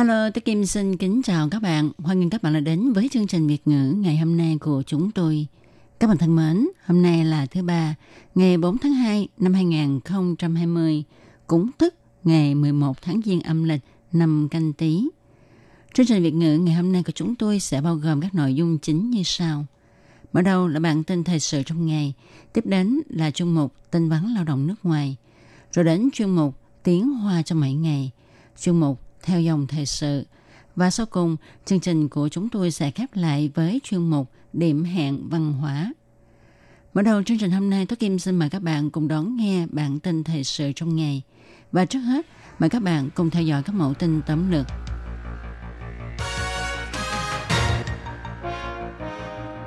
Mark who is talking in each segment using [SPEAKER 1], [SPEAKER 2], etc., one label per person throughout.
[SPEAKER 1] Hello, tôi Kim xin kính chào các bạn. Hoan nghênh các bạn đã đến với chương trình Việt ngữ ngày hôm nay của chúng tôi. Các bạn thân mến, hôm nay là thứ ba, ngày 4 tháng 2 năm 2020, cũng tức ngày 11 tháng Giêng âm lịch năm canh tí. Chương trình Việt ngữ ngày hôm nay của chúng tôi sẽ bao gồm các nội dung chính như sau. Mở đầu là bản tin thời sự trong ngày, tiếp đến là chuyên mục tin vắn lao động nước ngoài, rồi đến chuyên mục tiếng hoa trong mỗi ngày, chuyên mục theo dòng thời sự. Và sau cùng, chương trình của chúng tôi sẽ khép lại với chuyên mục điểm hẹn văn hóa. Mở đầu chương trình hôm nay, Tố Kim xin mời các bạn cùng đón nghe bản tin thời sự trong ngày. Và trước hết, mời các bạn cùng theo dõi các mẫu tin tóm lược.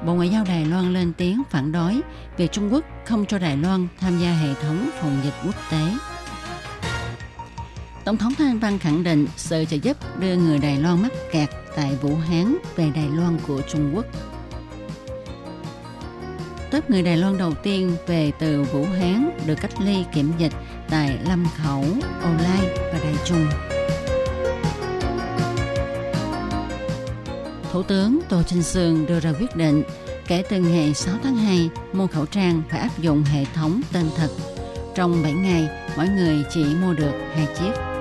[SPEAKER 1] Bộ Ngoại giao Đài Loan lên tiếng phản đối việc Trung Quốc không cho Đài Loan tham gia hệ thống phòng dịch quốc tế. Tổng thống Thanh Văn khẳng định sự trợ giúp đưa người Đài Loan mắc kẹt tại Vũ Hán về Đài Loan của Trung Quốc. Tớp người Đài Loan đầu tiên về từ Vũ Hán được cách ly kiểm dịch tại Lâm Khẩu, Âu Lai và Đài Trung. Thủ tướng Tô Trinh Sương đưa ra quyết định kể từ ngày 6 tháng 2, mua khẩu trang phải áp dụng hệ thống tên thật. Trong 7 ngày, mỗi người chỉ mua được hai chiếc.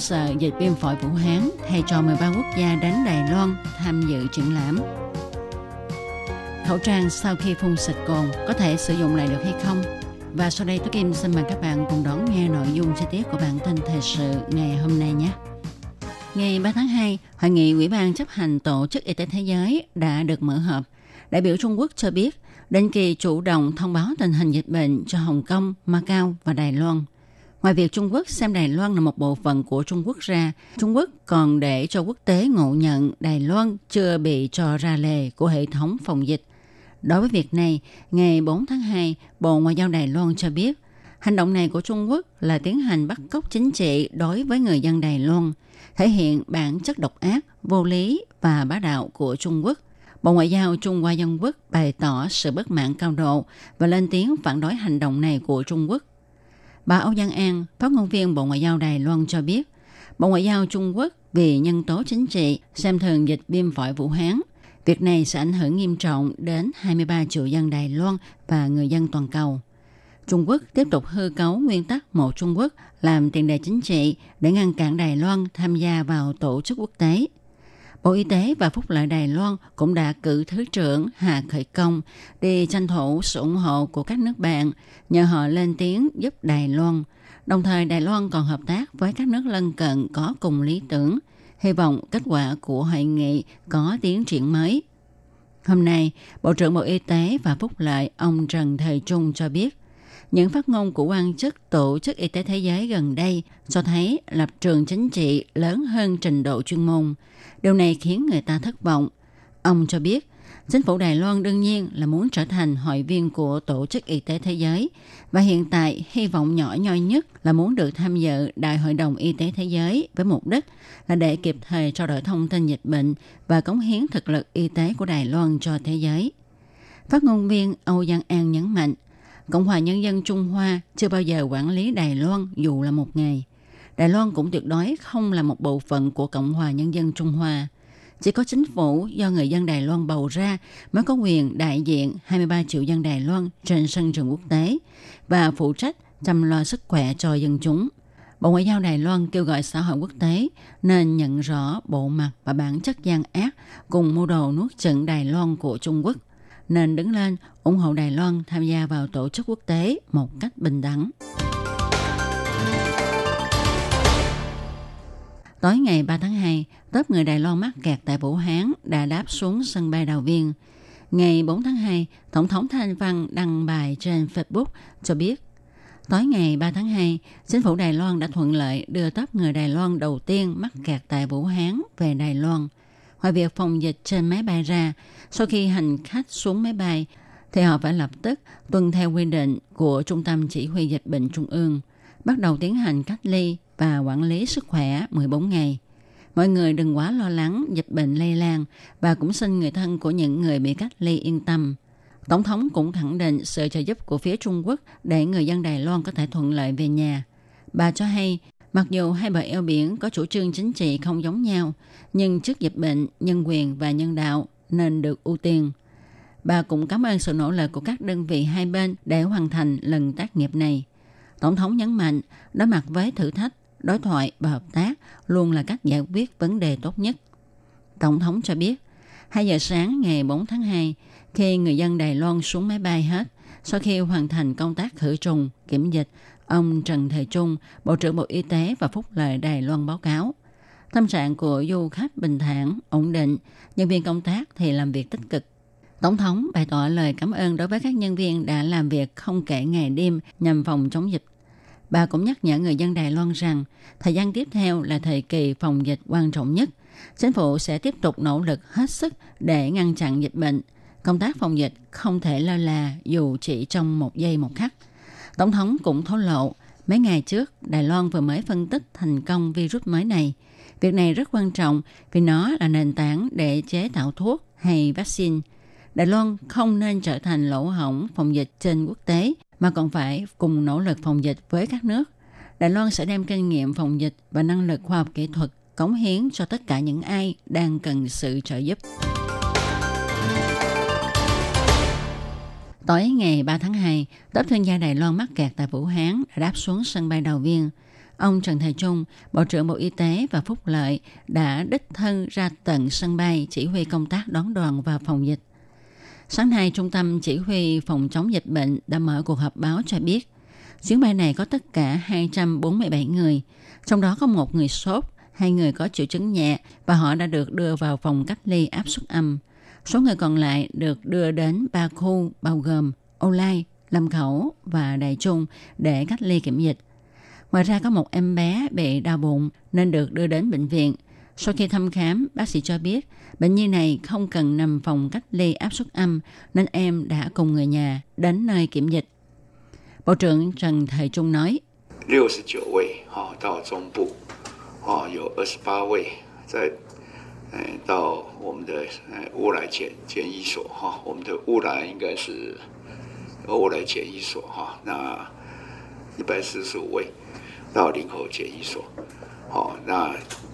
[SPEAKER 1] Sợ dịch viêm phổi Vũ Hán, thầy trò 13 quốc gia đến Đài Loan tham dự triển lãm. Khẩu trang sau khi phun xịt cồn có thể sử dụng lại được hay không? Và sau đây tôi Kim xin mời các bạn cùng đón nghe nội dung chi tiết của bản tin thời sự ngày hôm nay nhé. Ngày 3 tháng 2, Hội nghị Ủy ban chấp hành Tổ chức Y tế Thế giới đã được mở họp. Đại biểu Trung Quốc cho biết, định kỳ chủ động thông báo tình hình dịch bệnh cho Hồng Kông, Macau và Đài Loan. Ngoài việc Trung Quốc xem Đài Loan là một bộ phận của Trung Quốc ra, Trung Quốc còn để cho quốc tế ngộ nhận Đài Loan chưa bị cho ra lề của hệ thống phòng dịch. Đối với việc này, ngày 4 tháng 2, Bộ Ngoại giao Đài Loan cho biết, hành động này của Trung Quốc là tiến hành bắt cóc chính trị đối với người dân Đài Loan, thể hiện bản chất độc ác, vô lý và bá đạo của Trung Quốc. Bộ Ngoại giao Trung Hoa Dân Quốc bày tỏ sự bất mãn cao độ và lên tiếng phản đối hành động này của Trung Quốc. Bà Âu Giang An, phát ngôn viên Bộ Ngoại giao Đài Loan cho biết, Bộ Ngoại giao Trung Quốc vì nhân tố chính trị xem thường dịch viêm phổi Vũ Hán. Việc này sẽ ảnh hưởng nghiêm trọng đến 23 triệu dân Đài Loan và người dân toàn cầu. Trung Quốc tiếp tục hư cấu nguyên tắc một Trung Quốc làm tiền đề chính trị để ngăn cản Đài Loan tham gia vào tổ chức quốc tế. Bộ Y tế và Phúc lợi Đài Loan cũng đã cử Thứ trưởng Hà Khởi Công đi tranh thủ sự ủng hộ của các nước bạn, nhờ họ lên tiếng giúp Đài Loan. Đồng thời Đài Loan còn hợp tác với các nước lân cận có cùng lý tưởng, hy vọng kết quả của hội nghị có tiến triển mới. Hôm nay, Bộ trưởng Bộ Y tế và Phúc lợi ông Trần Thời Trung cho biết, những phát ngôn của quan chức Tổ chức Y tế Thế giới gần đây cho thấy lập trường chính trị lớn hơn trình độ chuyên môn. Điều này khiến người ta thất vọng. Ông cho biết, chính phủ Đài Loan đương nhiên là muốn trở thành hội viên của Tổ chức Y tế Thế giới và hiện tại hy vọng nhỏ nhoi nhất là muốn được tham dự Đại hội đồng Y tế Thế giới với mục đích là để kịp thời trao đổi thông tin dịch bệnh và cống hiến thực lực y tế của Đài Loan cho thế giới. Phát ngôn viên Âu Giang An nhấn mạnh, Cộng hòa Nhân dân Trung Hoa chưa bao giờ quản lý Đài Loan dù là một ngày. Đài Loan cũng tuyệt đối không là một bộ phận của Cộng hòa Nhân dân Trung Hoa. Chỉ có chính phủ do người dân Đài Loan bầu ra mới có quyền đại diện 23 triệu dân Đài Loan trên sân trường quốc tế và phụ trách chăm lo sức khỏe cho dân chúng. Bộ Ngoại giao Đài Loan kêu gọi xã hội quốc tế nên nhận rõ bộ mặt và bản chất gian ác cùng mô đồ nuốt chửng Đài Loan của Trung Quốc, nên đứng lên ủng hộ Đài Loan tham gia vào tổ chức quốc tế một cách bình đẳng. Tối ngày 3 tháng 2, tớp người Đài Loan mắc kẹt tại Vũ Hán đã đáp xuống sân bay Đào Viên. Ngày 4 tháng 2, Tổng thống Thanh Văn đăng bài trên Facebook cho biết Tối ngày 3 tháng 2, chính phủ Đài Loan đã thuận lợi đưa tớp người Đài Loan đầu tiên mắc kẹt tại Vũ Hán về Đài Loan. Ngoài việc phòng dịch trên máy bay ra, sau khi hành khách xuống máy bay, thì họ phải lập tức tuân theo quy định của Trung tâm Chỉ huy Dịch bệnh Trung ương, bắt đầu tiến hành cách ly và quản lý sức khỏe 14 ngày. Mọi người đừng quá lo lắng dịch bệnh lây lan và cũng xin người thân của những người bị cách ly yên tâm. Tổng thống cũng khẳng định sự trợ giúp của phía Trung Quốc để người dân Đài Loan có thể thuận lợi về nhà. Bà cho hay, mặc dù hai bờ eo biển có chủ trương chính trị không giống nhau, nhưng trước dịch bệnh, nhân quyền và nhân đạo nên được ưu tiên. Bà cũng cảm ơn sự nỗ lực của các đơn vị hai bên để hoàn thành lần tác nghiệp này. Tổng thống nhấn mạnh, đối mặt với thử thách, đối thoại và hợp tác luôn là cách giải quyết vấn đề tốt nhất. Tổng thống cho biết, 2 giờ sáng ngày 4 tháng 2, khi người dân Đài Loan xuống máy bay hết, sau khi hoàn thành công tác khử trùng, kiểm dịch, ông Trần Thời Trung, Bộ trưởng Bộ Y tế và Phúc lợi Đài Loan báo cáo. Tâm trạng của du khách bình thản, ổn định, nhân viên công tác thì làm việc tích cực. Tổng thống bày tỏ lời cảm ơn đối với các nhân viên đã làm việc không kể ngày đêm nhằm phòng chống dịch. Bà cũng nhắc nhở người dân Đài Loan rằng thời gian tiếp theo là thời kỳ phòng dịch quan trọng nhất. Chính phủ sẽ tiếp tục nỗ lực hết sức để ngăn chặn dịch bệnh. Công tác phòng dịch không thể lơ là dù chỉ trong một giây một khắc. Tổng thống cũng thổ lộ, mấy ngày trước Đài Loan vừa mới phân tích thành công virus mới này. Việc này rất quan trọng vì nó là nền tảng để chế tạo thuốc hay vaccine. Đài Loan không nên trở thành lỗ hổng phòng dịch trên quốc tế mà còn phải cùng nỗ lực phòng dịch với các nước. Đài Loan sẽ đem kinh nghiệm phòng dịch và năng lực khoa học kỹ thuật cống hiến cho tất cả những ai đang cần sự trợ giúp. Tối ngày 3 tháng 2, tốp thương gia Đài Loan mắc kẹt tại Vũ Hán đã đáp xuống sân bay Đào Viên. Ông Trần Thầy Trung, Bộ trưởng Bộ Y tế và Phúc Lợi đã đích thân ra tận sân bay chỉ huy công tác đón đoàn và phòng dịch. Sáng nay, Trung tâm Chỉ huy Phòng chống dịch bệnh đã mở cuộc họp báo cho biết chuyến bay này có tất cả 247 người, trong đó có một người sốt, hai người có triệu chứng nhẹ và họ đã được đưa vào phòng cách ly áp suất âm. Số người còn lại được đưa đến ba khu bao gồm Âu Lai, Lâm Khẩu và Đại Trung để cách ly kiểm dịch. Ngoài ra có một em bé bị đau bụng nên được đưa đến bệnh viện. Sau khi thăm khám, bác sĩ cho biết bệnh nhi này không cần nằm phòng cách ly áp suất âm nên em đã cùng người nhà đến nơi kiểm dịch. Bộ trưởng Trần Thầy Trung nói,
[SPEAKER 2] 69位哈到中部，哦有二十八位在哎到我们的哎乌来检检疫所哈，我们的乌来应该是乌来检疫所哈，那一百四十五位到林口检疫所，好，那一切都顺利。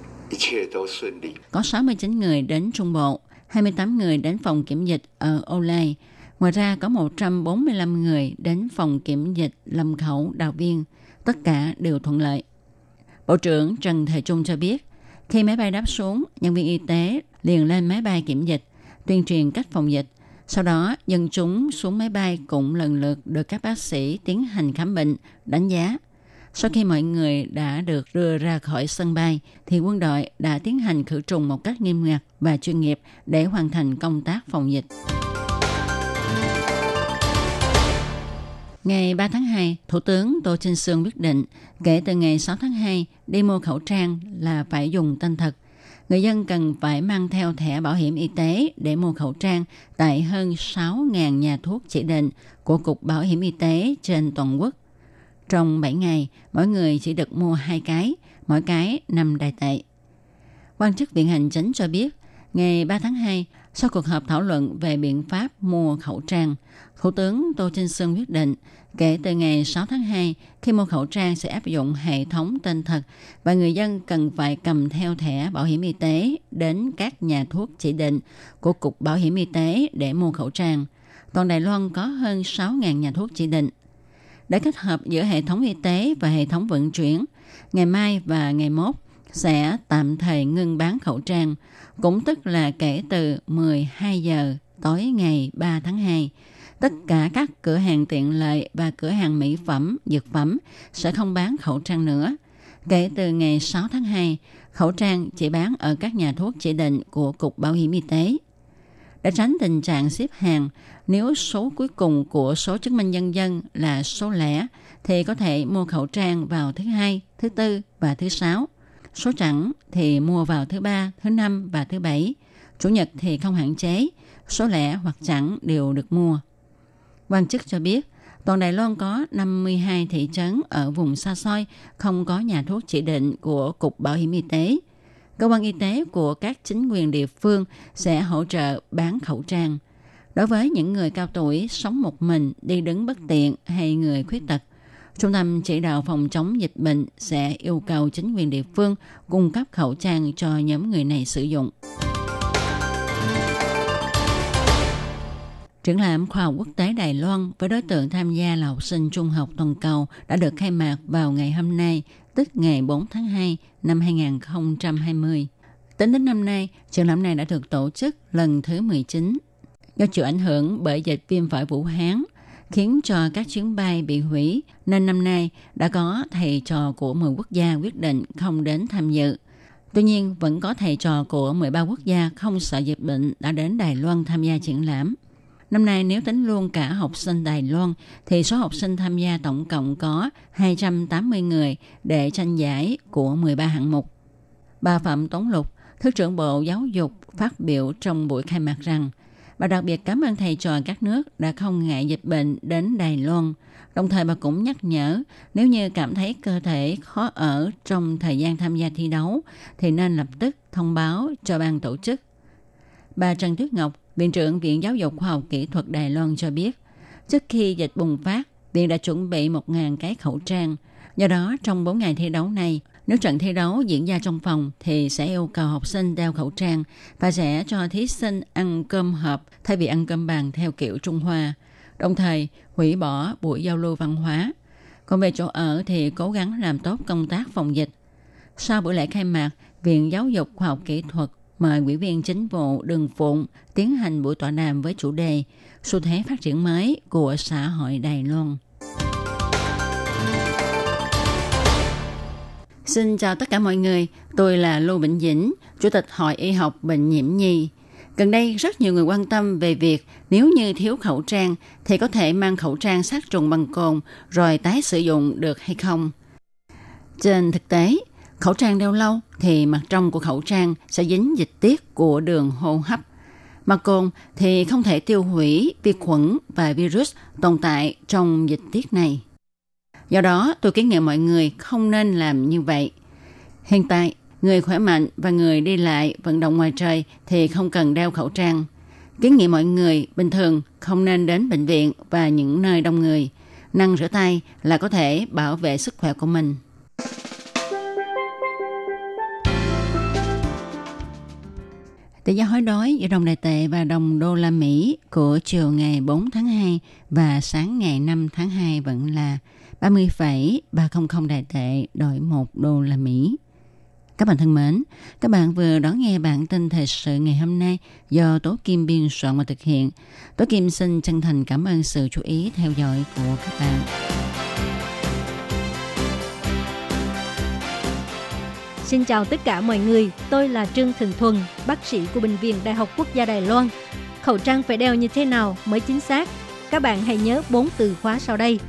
[SPEAKER 1] có 69 người đến Trung Bộ, 28 người đến phòng kiểm dịch ở Olay. Ngoài ra có 145 người đến phòng kiểm dịch Lâm Khẩu, Đào Viên. Tất cả đều thuận lợi. Bộ trưởng Trần Thời Trung cho biết, khi máy bay đáp xuống, nhân viên y tế liền lên máy bay kiểm dịch, tuyên truyền cách phòng dịch. Sau đó, dân chúng xuống máy bay cũng lần lượt được các bác sĩ tiến hành khám bệnh, đánh giá. Sau khi mọi người đã được đưa ra khỏi sân bay, thì quân đội đã tiến hành khử trùng một cách nghiêm ngặt và chuyên nghiệp để hoàn thành công tác phòng dịch. Ngày 3 tháng 2, Thủ tướng Tô Trinh Sương quyết định kể từ ngày 6 tháng 2 đi mua khẩu trang là phải dùng tên thật. Người dân cần phải mang theo thẻ bảo hiểm y tế để mua khẩu trang tại hơn 6.000 nhà thuốc chỉ định của Cục Bảo hiểm Y tế trên toàn quốc. Trong 7 ngày, mỗi người chỉ được mua hai cái, mỗi cái 5 đài tệ. Quan chức Viện Hành Chính cho biết, ngày 3 tháng 2, sau cuộc họp thảo luận về biện pháp mua khẩu trang, Thủ tướng Tô Trinh Sương quyết định kể từ ngày 6 tháng 2, khi mua khẩu trang sẽ áp dụng hệ thống tên thật và người dân cần phải cầm theo thẻ bảo hiểm y tế đến các nhà thuốc chỉ định của Cục Bảo hiểm Y tế để mua khẩu trang. Toàn Đài Loan có hơn 6.000 nhà thuốc chỉ định. Để kết hợp giữa hệ thống y tế và hệ thống vận chuyển, ngày mai và ngày mốt sẽ tạm thời ngưng bán khẩu trang, cũng tức là kể từ 12 giờ tối ngày 3 tháng 2 tất cả các cửa hàng tiện lợi và cửa hàng mỹ phẩm, dược phẩm sẽ không bán khẩu trang nữa. Kể từ ngày 6 tháng 2, khẩu trang chỉ bán ở các nhà thuốc chỉ định của Cục Bảo hiểm Y tế. Để tránh tình trạng xếp hàng, nếu số cuối cùng của số chứng minh nhân dân là số lẻ, thì có thể mua khẩu trang vào thứ hai, thứ tư và thứ sáu. Số chẵn thì mua vào thứ ba, thứ năm và thứ bảy. Chủ nhật thì không hạn chế, số lẻ hoặc chẵn đều được mua. Quan chức cho biết, toàn Đài Loan có 52 thị trấn ở vùng xa xôi không có nhà thuốc chỉ định của Cục Bảo hiểm Y tế. Cơ quan y tế của các chính quyền địa phương sẽ hỗ trợ bán khẩu trang. Đối với những người cao tuổi sống một mình, đi đứng bất tiện hay người khuyết tật, Trung tâm chỉ đạo phòng chống dịch bệnh sẽ yêu cầu chính quyền địa phương cung cấp khẩu trang cho nhóm người này sử dụng. Triển lãm khoa học quốc tế Đài Loan với đối tượng tham gia là học sinh trung học toàn cầu đã được khai mạc vào ngày hôm nay, tức ngày 4 tháng 2 năm 2020. Tính đến năm nay, triển lãm này đã được tổ chức lần thứ 19. Do chịu ảnh hưởng bởi dịch viêm phổi Vũ Hán, khiến cho các chuyến bay bị hủy, nên năm nay đã có thầy trò của 10 quốc gia quyết định không đến tham dự. Tuy nhiên, vẫn có thầy trò của 13 quốc gia không sợ dịch bệnh đã đến Đài Loan tham gia triển lãm. Năm nay nếu tính luôn cả học sinh Đài Loan thì số học sinh tham gia tổng cộng có 280 người để tranh giải của 13 hạng mục. Bà Phạm Tống Lục, Thứ trưởng Bộ Giáo dục phát biểu trong buổi khai mạc rằng bà đặc biệt cảm ơn thầy trò các nước đã không ngại dịch bệnh đến Đài Loan. Đồng thời bà cũng nhắc nhở nếu như cảm thấy cơ thể khó ở trong thời gian tham gia thi đấu thì nên lập tức thông báo cho ban tổ chức. Bà Trần Tuyết Ngọc, Viện trưởng Viện Giáo dục Khoa học Kỹ thuật Đài Loan cho biết, trước khi dịch bùng phát, Viện đã chuẩn bị 1.000 cái khẩu trang. Do đó, trong 4 ngày thi đấu này, nếu trận thi đấu diễn ra trong phòng thì sẽ yêu cầu học sinh đeo khẩu trang và sẽ cho thí sinh ăn cơm hộp thay vì ăn cơm bàn theo kiểu Trung Hoa. Đồng thời, hủy bỏ buổi giao lưu văn hóa. Còn về chỗ ở thì cố gắng làm tốt công tác phòng dịch. Sau buổi lễ khai mạc, Viện Giáo dục Khoa học Kỹ thuật mời Ủy viên Chính vụ Đường Phụng tiến hành buổi tọa đàm với chủ đề xu thế phát triển mới của xã hội Đài Loan. Xin chào tất cả mọi người, tôi là Lô Bình Dĩnh, Chủ tịch Hội Y học Bệnh nhiễm nhi. Gần đây rất nhiều người quan tâm về việc nếu như thiếu khẩu trang thì có thể mang khẩu trang sát trùng bằng cồn rồi tái sử dụng được hay không. Trên thực tế, khẩu trang đeo lâu thì mặt trong của khẩu trang sẽ dính dịch tiết của đường hô hấp. Mà cồn thì không thể tiêu hủy vi khuẩn và virus tồn tại trong dịch tiết này. Do đó, tôi kiến nghị mọi người không nên làm như vậy. Hiện tại, người khỏe mạnh và người đi lại vận động ngoài trời thì không cần đeo khẩu trang. Kiến nghị mọi người bình thường không nên đến bệnh viện và những nơi đông người. Năng rửa tay là có thể bảo vệ sức khỏe của mình. Tỷ giá hối đoái giữa đồng đại tệ và đồng đô la Mỹ của chiều ngày 4 tháng 2 và sáng ngày 5 tháng 2 vẫn là 30,300 đại tệ đổi 1 đô la Mỹ. Các bạn thân mến, các bạn vừa đón nghe bản tin thời sự ngày hôm nay do Tố Kim biên soạn và thực hiện. Tố Kim xin chân thành cảm ơn sự chú ý theo dõi của các bạn.
[SPEAKER 3] Xin chào tất cả mọi người, tôi là Trương Thường Thuần, bác sĩ của Bệnh viện Đại học Quốc gia Đài Loan. Khẩu trang phải đeo như thế nào mới chính xác? Các bạn hãy nhớ bốn từ khóa sau đây.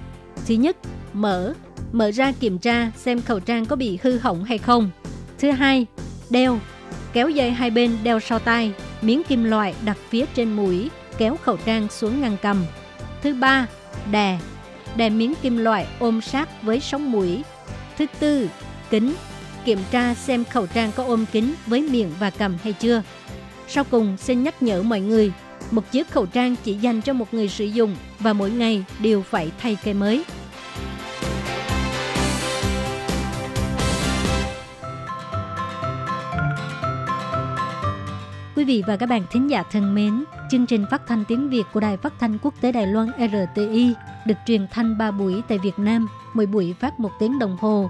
[SPEAKER 3] Thứ nhất, mở, mở ra kiểm tra xem khẩu trang có bị hư hỏng hay không. Thứ hai, đeo, kéo dây hai bên đeo sau tai, miếng kim loại đặt phía trên mũi, kéo khẩu trang xuống ngăn cầm. Thứ ba, đè, đè miếng kim loại ôm sát với sống mũi. Thứ tư, kính, kiểm tra xem khẩu trang có ôm kính với miệng và cầm hay chưa. Sau cùng, xin nhắc nhở mọi người, một chiếc khẩu trang chỉ dành cho một người sử dụng và mỗi ngày đều phải thay cây mới. Quý vị và các bạn thính giả thân mến, chương trình phát thanh tiếng Việt của Đài Phát thanh Quốc tế Đài Loan RTI được truyền thanh 3 buổi tại Việt Nam, mỗi buổi phát một tiếng đồng hồ.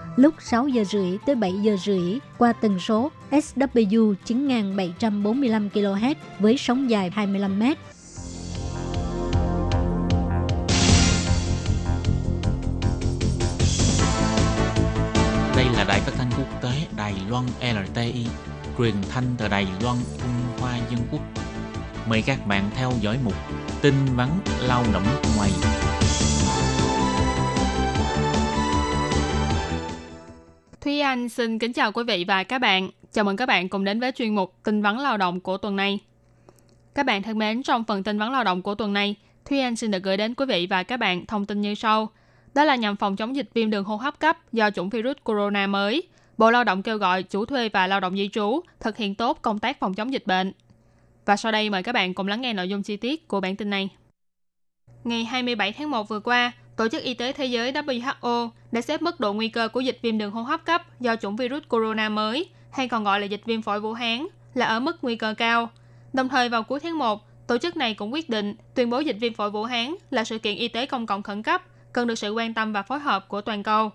[SPEAKER 3] lúc 6 giờ rưỡi tới 7 giờ rưỡi qua tần số SW 9745 kHz với sóng dài 25 m.
[SPEAKER 4] Đây là đài phát thanh quốc tế Đài Loan LTI, truyền thanh từ Đài Loan, Trung Hoa Dân Quốc. Mời các bạn theo dõi mục tin vắn lao động ngoài.
[SPEAKER 5] Thúy Anh xin kính chào quý vị và các bạn. Chào mừng các bạn cùng đến với chuyên mục tin vắn lao động của tuần này. Các bạn thân mến, trong phần tin vắn lao động của tuần này, Thúy Anh xin được gửi đến quý vị và các bạn thông tin như sau. Đó là nhằm phòng chống dịch viêm đường hô hấp cấp do chủng virus corona mới. Bộ Lao động kêu gọi chủ thuê và lao động di trú thực hiện tốt công tác phòng chống dịch bệnh. Và sau đây mời các bạn cùng lắng nghe nội dung chi tiết của bản tin này. Ngày 27 tháng 1 vừa qua, Tổ chức Y tế Thế giới WHO đã xếp mức độ nguy cơ của dịch viêm đường hô hấp cấp do chủng virus corona mới, hay còn gọi là dịch viêm phổi Vũ Hán, là ở mức nguy cơ cao. Đồng thời vào cuối tháng 1, tổ chức này cũng quyết định tuyên bố dịch viêm phổi Vũ Hán là sự kiện y tế công cộng khẩn cấp, cần được sự quan tâm và phối hợp của toàn cầu.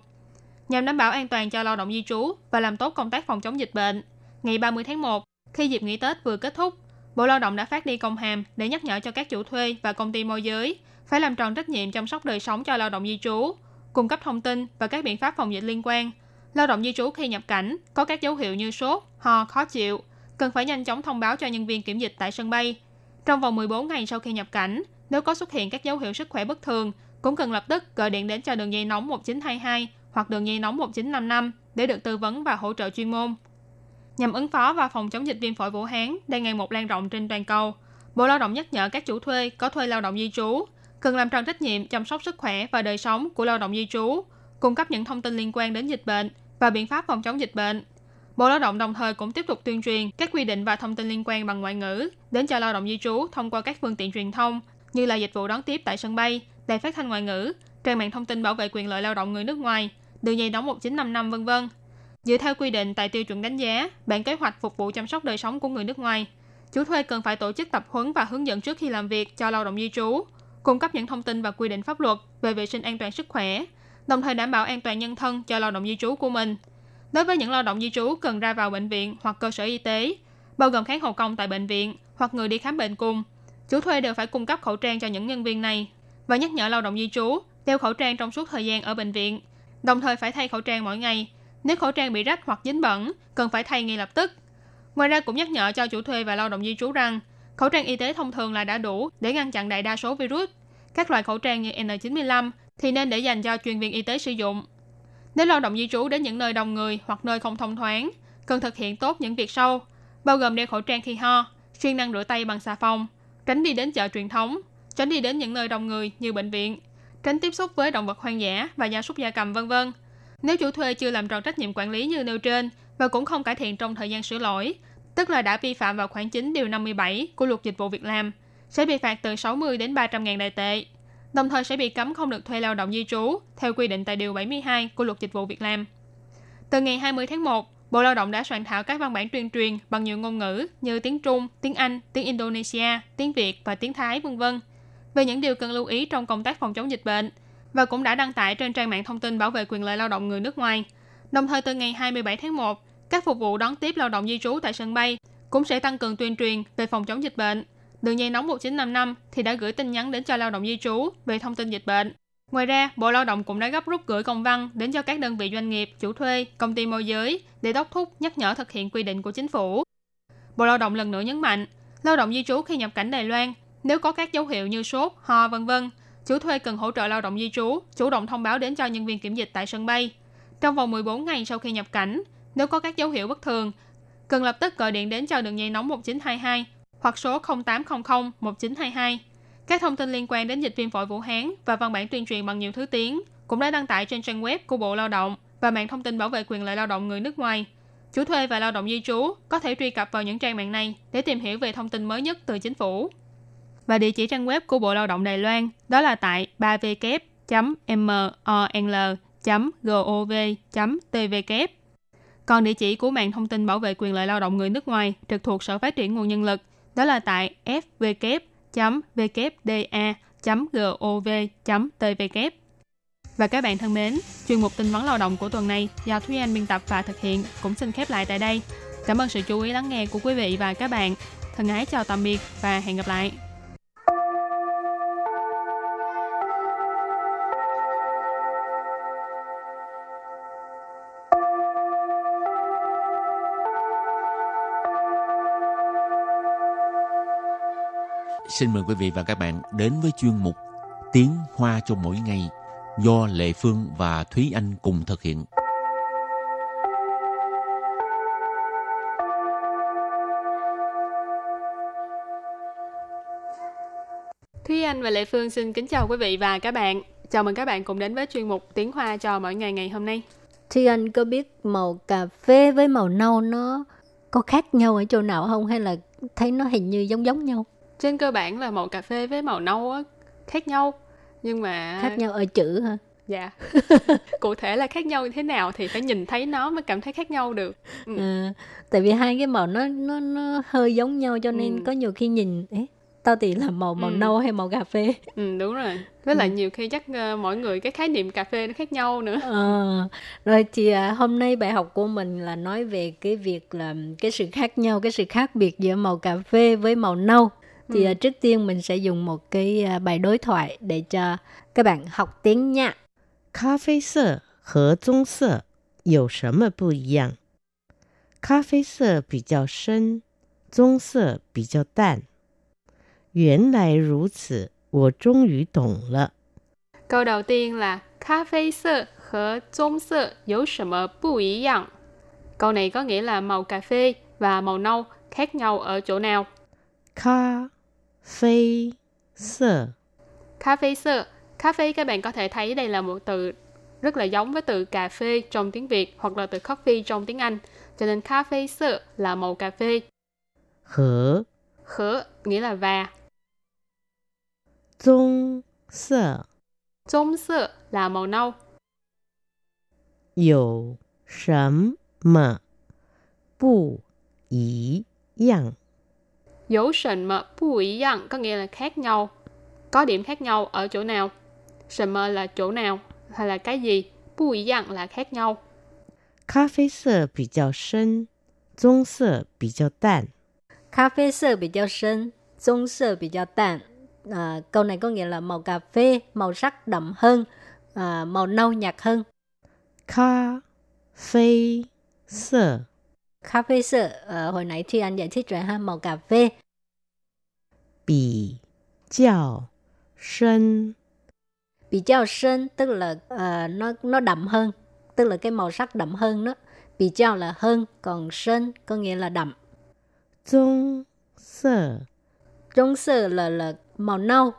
[SPEAKER 5] Nhằm đảm bảo an toàn cho lao động di trú và làm tốt công tác phòng chống dịch bệnh, ngày 30 tháng 1, khi dịp nghỉ Tết vừa kết thúc, Bộ Lao động đã phát đi công hàm để nhắc nhở cho các chủ thuê và công ty môi giới phải làm tròn trách nhiệm chăm sóc đời sống cho lao động di trú, cung cấp thông tin và các biện pháp phòng dịch liên quan. Lao động di trú khi nhập cảnh có các dấu hiệu như sốt, ho, khó chịu, cần phải nhanh chóng thông báo cho nhân viên kiểm dịch tại sân bay. Trong vòng 14 ngày sau khi nhập cảnh, nếu có xuất hiện các dấu hiệu sức khỏe bất thường, cũng cần lập tức gọi điện đến cho đường dây nóng 1922 hoặc đường dây nóng 1955 để được tư vấn và hỗ trợ chuyên môn. Nhằm ứng phó và phòng chống dịch viêm phổi Vũ Hán đang ngày một lan rộng trên toàn cầu, Bộ Lao động nhắc nhở các chủ thuê có thuê lao động di trú cần làm tròn trách nhiệm chăm sóc sức khỏe và đời sống của lao động di trú, cung cấp những thông tin liên quan đến dịch bệnh và biện pháp phòng chống dịch bệnh. Bộ Lao động đồng thời cũng tiếp tục tuyên truyền các quy định và thông tin liên quan bằng ngoại ngữ đến cho lao động di trú thông qua các phương tiện truyền thông như là dịch vụ đón tiếp tại sân bay, đài phát thanh ngoại ngữ, trang mạng thông tin bảo vệ quyền lợi lao động người nước ngoài, đường dây nóng 1955 vân vân. Dựa theo quy định tại tiêu chuẩn đánh giá, bản kế hoạch phục vụ chăm sóc đời sống của người nước ngoài, chủ thuê cần phải tổ chức tập huấn và hướng dẫn trước khi làm việc cho lao động di trú, cung cấp những thông tin và quy định pháp luật về vệ sinh an toàn sức khỏe, đồng thời đảm bảo an toàn nhân thân cho lao động di trú của mình. Đối với những lao động di trú cần ra vào bệnh viện hoặc cơ sở y tế, bao gồm kháng hậu công tại bệnh viện hoặc người đi khám bệnh cùng, chủ thuê đều phải cung cấp khẩu trang cho những nhân viên này và nhắc nhở lao động di trú đeo khẩu trang trong suốt thời gian ở bệnh viện, đồng thời phải thay khẩu trang mỗi ngày. Nếu khẩu trang bị rách hoặc dính bẩn, cần phải thay ngay lập tức. Ngoài ra cũng nhắc nhở cho chủ thuê và lao động di trú rằng khẩu trang y tế thông thường là đã đủ để ngăn chặn đại đa số virus. Các loại khẩu trang như N95 thì nên để dành cho chuyên viên y tế sử dụng. Nếu lao động di trú đến những nơi đông người hoặc nơi không thông thoáng, cần thực hiện tốt những việc sau, bao gồm đeo khẩu trang khi ho, xuyên năng rửa tay bằng xà phòng, tránh đi đến chợ truyền thống, tránh đi đến những nơi đông người như bệnh viện, tránh tiếp xúc với động vật hoang dã và gia súc gia cầm vân vân. Nếu chủ thuê chưa làm tròn trách nhiệm quản lý như nêu trên và cũng không cải thiện trong thời gian sửa lỗi, tức là đã vi phạm vào khoản 9 điều 57 của luật dịch vụ việc làm, sẽ bị phạt từ 60 đến 300 ngàn đại tệ. Đồng thời sẽ bị cấm không được thuê lao động di trú theo quy định tại điều 72 của luật dịch vụ việc làm. Từ ngày 20 tháng 1, Bộ Lao động đã soạn thảo các văn bản tuyên truyền bằng nhiều ngôn ngữ như tiếng Trung, tiếng Anh, tiếng Indonesia, tiếng Việt và tiếng Thái v.v. về những điều cần lưu ý trong công tác phòng chống dịch bệnh và cũng đã đăng tải trên trang mạng thông tin bảo vệ quyền lợi lao động người nước ngoài. Đồng thời từ ngày 27 tháng 1, các phục vụ đón tiếp lao động di trú tại sân bay cũng sẽ tăng cường tuyên truyền về phòng chống dịch bệnh. Đường dây nóng 1955 thì đã gửi tin nhắn đến cho lao động di trú về thông tin dịch bệnh. Ngoài ra, Bộ Lao động cũng đã gấp rút gửi công văn đến cho các đơn vị doanh nghiệp, chủ thuê, công ty môi giới để đốc thúc nhắc nhở thực hiện quy định của chính phủ. Bộ Lao động lần nữa nhấn mạnh, lao động di trú khi nhập cảnh Đài Loan, nếu có các dấu hiệu như sốt, ho, vân vân, chủ thuê cần hỗ trợ lao động di trú, chủ động thông báo đến cho nhân viên kiểm dịch tại sân bay. Trong vòng 14 ngày sau khi nhập cảnh, nếu có các dấu hiệu bất thường, cần lập tức gọi điện đến cho đường dây nóng 1922 hoặc số 0800 1922. Các thông tin liên quan đến dịch viêm phổi Vũ Hán và văn bản tuyên truyền bằng nhiều thứ tiếng cũng đã đăng tải trên trang web của Bộ Lao động và mạng thông tin bảo vệ quyền lợi lao động người nước ngoài. Chủ thuê và lao động di trú có thể truy cập vào những trang mạng này để tìm hiểu về thông tin mới nhất từ chính phủ. Và địa chỉ trang web của Bộ Lao động Đài Loan đó là tại 3w.mol.gov.tvk. E e Còn địa chỉ của mạng thông tin bảo vệ quyền lợi lao động người nước ngoài trực thuộc Sở Phát triển Nguồn Nhân lực đó là tại fvk.vkda.gov.tvk. Và các bạn thân mến, chuyên mục tin vấn lao động của tuần này do Thúy Anh biên tập và thực hiện cũng xin khép lại tại đây. Cảm ơn sự chú ý lắng nghe của quý vị và các bạn. Thân ái chào tạm biệt và hẹn gặp lại.
[SPEAKER 4] Xin mời quý vị và các bạn đến với chuyên mục Tiếng Hoa cho mỗi ngày do Lệ Phương và Thúy Anh cùng thực hiện.
[SPEAKER 5] Thúy Anh và Lệ Phương xin kính chào quý vị và các bạn. Chào mừng các bạn cùng đến với chuyên mục Tiếng Hoa cho mỗi ngày ngày hôm nay.
[SPEAKER 3] Thì anh có biết màu cà phê với màu nâu nó có khác nhau ở chỗ nào không hay là thấy nó hình như giống giống nhau?
[SPEAKER 5] Trên cơ bản là màu cà phê với màu nâu á, khác nhau. Nhưng mà...
[SPEAKER 3] Khác nhau ở chữ hả?
[SPEAKER 5] Dạ. Cụ thể là khác nhau như thế nào thì phải nhìn thấy nó mới cảm thấy khác nhau được. Ừ.
[SPEAKER 3] À, tại vì hai cái màu nó nó nó hơi giống nhau cho nên
[SPEAKER 5] Ừ.
[SPEAKER 3] có nhiều khi nhìn ấy tao thì là màu màu
[SPEAKER 5] Ừ.
[SPEAKER 3] nâu hay màu cà phê
[SPEAKER 5] Ừ, đúng rồi. Với lại nhiều khi chắc ờ, mỗi người cái khái niệm cà phê nó khác nhau nữa.
[SPEAKER 3] Ờ, rồi thì à, hôm nay bài học của mình là nói về cái việc là cái sự khác nhau cái sự khác biệt giữa màu cà phê với màu nâu thì
[SPEAKER 5] Ừ.
[SPEAKER 3] à, trước tiên mình sẽ dùng một cái à, bài đối thoại để cho các bạn học tiếng nha
[SPEAKER 6] 咖啡色和棕色有什么不一样？咖啡色比较深，棕色比较淡。原来如此，我终于懂了。
[SPEAKER 5] Câu đầu tiên là cà phê sơ和棕色有什么不一样? Câu này có nghĩa là màu cà phê và màu nâu khác nhau ở chỗ nào?
[SPEAKER 6] 咖 Phê sơ
[SPEAKER 5] Cà phê sơ Cà phê các bạn có thể thấy đây là một từ rất là giống với từ cà phê trong tiếng Việt hoặc là từ coffee trong tiếng Anh. Cho nên cà phê sơ là màu cà phê.
[SPEAKER 6] Hở
[SPEAKER 5] Hở nghĩa là và.
[SPEAKER 6] trung sơ
[SPEAKER 5] trung sơ là màu nâu.
[SPEAKER 6] Yêu sấm mà bù ý yang
[SPEAKER 5] Dấu sần mà bù ý dạng có nghĩa là khác nhau. Có điểm khác nhau ở chỗ nào? Sần mờ là chỗ nào? Hay là cái gì? Bù ý dạng là khác nhau.
[SPEAKER 6] 咖啡色比较深，棕色比较淡。
[SPEAKER 3] 咖啡色比较深棕色比较淡à, câu này có nghĩa là màu cà phê màu sắc đậm hơn à, màu nâu nhạt hơn
[SPEAKER 6] 咖啡色
[SPEAKER 3] cà phê sơ ờ, hồi nãy thì anh giải thích rồi ha màu cà phê
[SPEAKER 6] 比较深，
[SPEAKER 3] bị较深tức là ờ, nó nó đậm hơn tức là cái màu sắc đậm hơn đó bị较là hơn còn sơn có nghĩa là đậm
[SPEAKER 6] 棕色
[SPEAKER 3] trung sơ là là màu nâu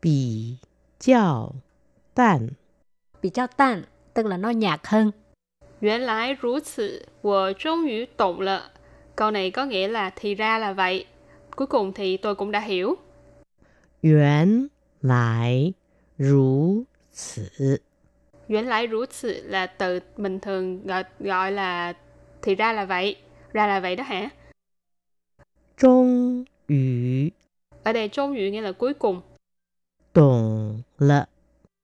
[SPEAKER 6] 比较淡，
[SPEAKER 3] bị较tan tức là nó nhạt hơn
[SPEAKER 5] 原来如此，我终于懂了。Câu này có nghĩa là thì ra là vậy. Cuối cùng thì tôi cũng đã hiểu.
[SPEAKER 6] 原来如此，
[SPEAKER 5] 原来如此 là từ mình thường gọi, gọi là thì ra là vậy. Ra là vậy đó hả?
[SPEAKER 6] 终于
[SPEAKER 5] Ở đây trung yu nghĩa là cuối cùng.
[SPEAKER 6] 懂了，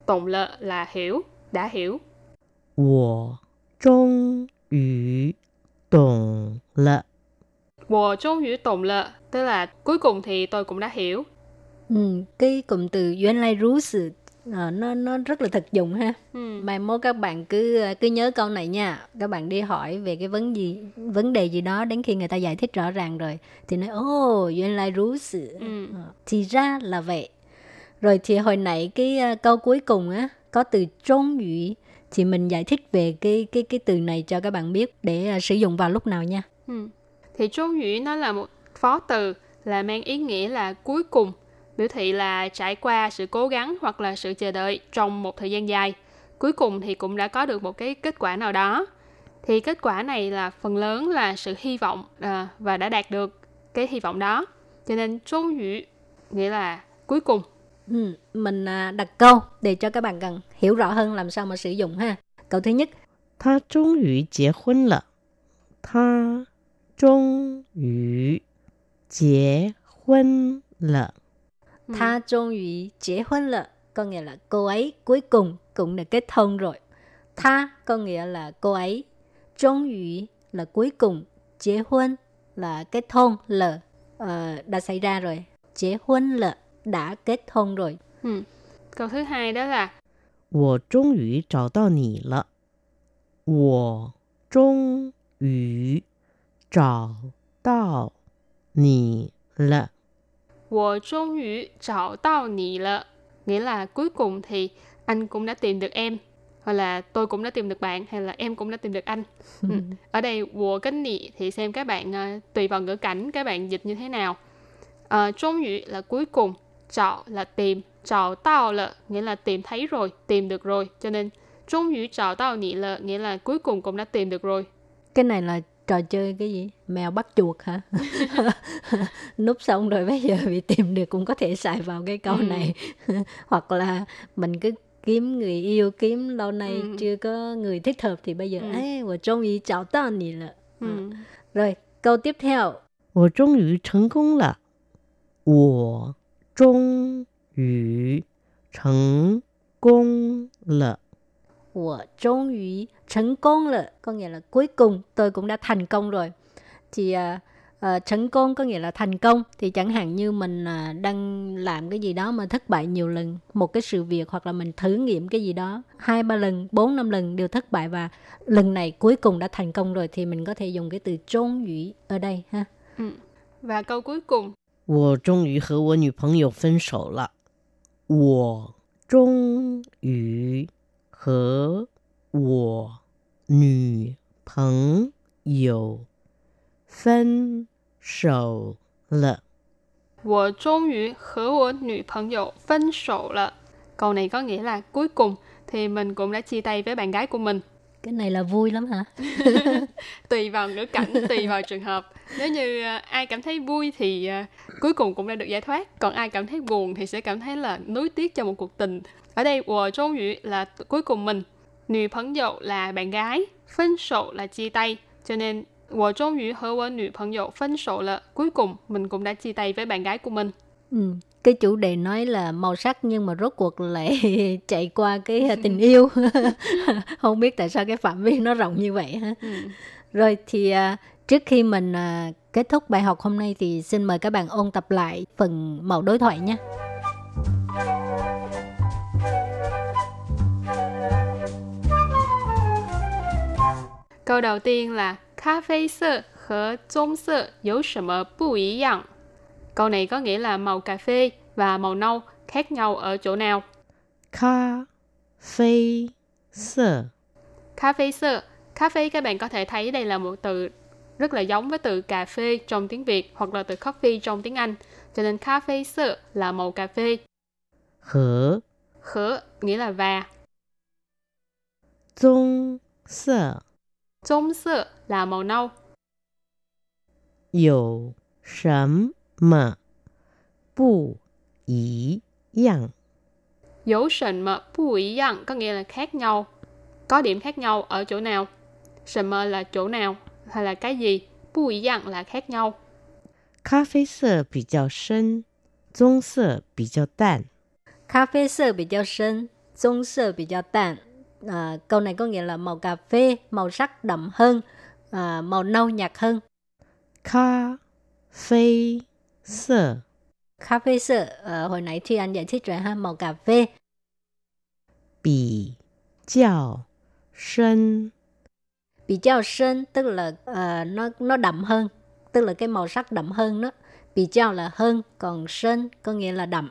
[SPEAKER 5] Tụng lợ là hiểu, đã hiểu.
[SPEAKER 6] 我 终于懂了。
[SPEAKER 5] Wo trung yu tụng lợ, tức là cuối cùng thì tôi cũng đã hiểu.
[SPEAKER 3] ừ, cái cụm từ原来如此ờ, nó nó rất là thực dụng ha
[SPEAKER 5] Ừ.
[SPEAKER 3] mai mốt các bạn cứ ờ, cứ nhớ câu này nha các bạn đi hỏi về cái vấn gì vấn đề gì đó đến khi người ta giải thích rõ ràng rồi thì nói ô原来如此
[SPEAKER 5] Ừ.
[SPEAKER 3] Ờ, thì ra là vậy rồi thì hồi nãy cái ờ, câu cuối cùng á có từ trung ngữ thì mình giải thích về cái cái cái từ này cho các bạn biết để ờ, sử dụng vào lúc nào nha
[SPEAKER 5] Ừ. Thì trung ngữ nó là một phó từ là mang ý nghĩa là cuối cùng, biểu thị là trải qua sự cố gắng hoặc là sự chờ đợi trong một thời gian dài. Cuối cùng thì cũng đã có được một cái kết quả nào đó. Thì kết quả này là phần lớn là sự hy vọng à, và đã đạt được cái hy vọng đó. Cho nên trung ngữ nghĩa là cuối cùng.
[SPEAKER 3] ừ, mình à, đặt câu để cho các bạn cần hiểu rõ hơn làm sao mà sử dụng ha. Câu thứ nhất.
[SPEAKER 6] Ta trung yu kết hôn lợ. Ta trung yu kết hôn
[SPEAKER 5] lợ.
[SPEAKER 3] Ta trung yu kết hôn lợ. Có nghĩa là cô ấy cuối cùng cũng đã kết hôn rồi. Ta có nghĩa là cô ấy. Trung yu là cuối cùng. Kết hôn là kết hôn lợ. Ờ, đã xảy ra rồi. Kết hôn lợ đã kết hôn rồi.
[SPEAKER 5] Ừ. Câu thứ hai đó là
[SPEAKER 6] 我终于找到你了。我终于找到你了。
[SPEAKER 5] 我终于找到你了. Nghĩa là cuối cùng thì anh cũng đã tìm được em. Hoặc là tôi cũng đã tìm được bạn. Hay là em cũng đã tìm được anh. ừ. Ở đây, wo跟你thì xem các bạn uh, tùy vào ngữ cảnh các bạn dịch như thế nào. Uh, trung yu là cuối cùng. Chào là tìm. Chào tao là nghĩa là tìm thấy rồi. Tìm được rồi. Cho nên trung yu chào tao nị là nghĩa là cuối cùng cũng đã tìm được rồi.
[SPEAKER 3] Cái này là trò chơi cái gì mèo bắt chuột hả núp xong rồi bây giờ bị tìm được cũng có thể xài vào cái câu ừ. này hoặc là mình cứ kiếm người yêu kiếm lâu nay ừ. chưa có người thích hợp thì bây giờ ừ. ấy tôi 终于找到你了 ừ. rồi câu tiếp theo
[SPEAKER 6] 我终于成功了我终 于成功了
[SPEAKER 3] 我终于成功了 có nghĩa là cuối cùng tôi cũng đã thành công rồi thì uh, uh, thành công có nghĩa là thành công thì chẳng hạn như mình uh, đang làm cái gì đó mà thất bại nhiều lần một cái sự việc hoặc là mình thử nghiệm cái gì đó hai ba lần bốn năm lần đều thất bại và lần này cuối cùng đã thành công rồi thì mình có thể dùng cái từ trốn ủy ở đây ha
[SPEAKER 5] ừ. và câu cuối cùng
[SPEAKER 6] 我终于和我女朋友分手了。 我终于和我女朋友分手了。
[SPEAKER 5] 我终于和我女朋友分手了。Câu này có nghĩa là cuối cùng thì mình cũng đã chia tay với bạn gái của mình.
[SPEAKER 3] cái này là vui lắm hả?
[SPEAKER 5] Tùy vào ngữ cảnh tùy vào trường hợp. Nếu như à, ai cảm thấy vui thì à, cuối cùng cũng đã được giải thoát. Còn ai cảm thấy buồn thì sẽ cảm thấy là nuối tiếc cho một cuộc tình. Ở đây của trong ngữ là cuối cùng mình. Nữ phấn dậu là bạn gái phân sổ là chia tay. Cho nên của trong ngữ hứa với nữ phấn dậu phân sổ là cuối cùng mình cũng đã chia tay với bạn gái của mình.
[SPEAKER 3] Ừ, Cái chủ đề nói là màu sắc nhưng mà rốt cuộc lại chạy qua cái tình yêu. Không biết tại sao cái phạm vi nó rộng như vậy ha. Ừ. Rồi thì uh, trước khi mình uh, kết thúc bài học hôm nay thì xin mời các bạn ôn tập lại phần mẫu đối thoại nhé.
[SPEAKER 5] Câu đầu tiên là 咖啡色和棕色有什么不一样? Câu này có nghĩa là màu cà phê và màu nâu khác nhau ở chỗ nào?
[SPEAKER 6] Cà phê sơ
[SPEAKER 5] Cà phê sơ Cà phê các bạn có thể thấy đây là một từ rất là giống với từ cà phê trong tiếng Việt hoặc là từ coffee trong tiếng Anh. Cho nên cà phê sơ là màu cà phê.
[SPEAKER 6] Hở
[SPEAKER 5] Hở nghĩa là và.
[SPEAKER 6] trung sơ
[SPEAKER 5] trung sơ là màu nâu.
[SPEAKER 6] Dầu sấm 么不一样？
[SPEAKER 5] 有什么不一样 có nghĩa là khác nhau. Có điểm khác nhau ở chỗ nào? 什么 là chỗ nào hay là cái gì? 不一样 là khác nhau.
[SPEAKER 6] 咖啡色比较深，棕色比较淡。
[SPEAKER 3] 咖啡色比较深，棕色比较淡。à, câu này có nghĩa là màu cà phê màu sắc đậm hơn à, màu nâu nhạt hơn
[SPEAKER 6] cà phê sơ
[SPEAKER 3] cà phê sơ à, hồi nãy thì anh giải thích rồi ha màu cà phê
[SPEAKER 6] bị较深
[SPEAKER 3] bị较深 tức là uh, nó nó đậm hơn tức là cái màu sắc đậm hơn đó bị giao là hơn còn sơn có nghĩa là đậm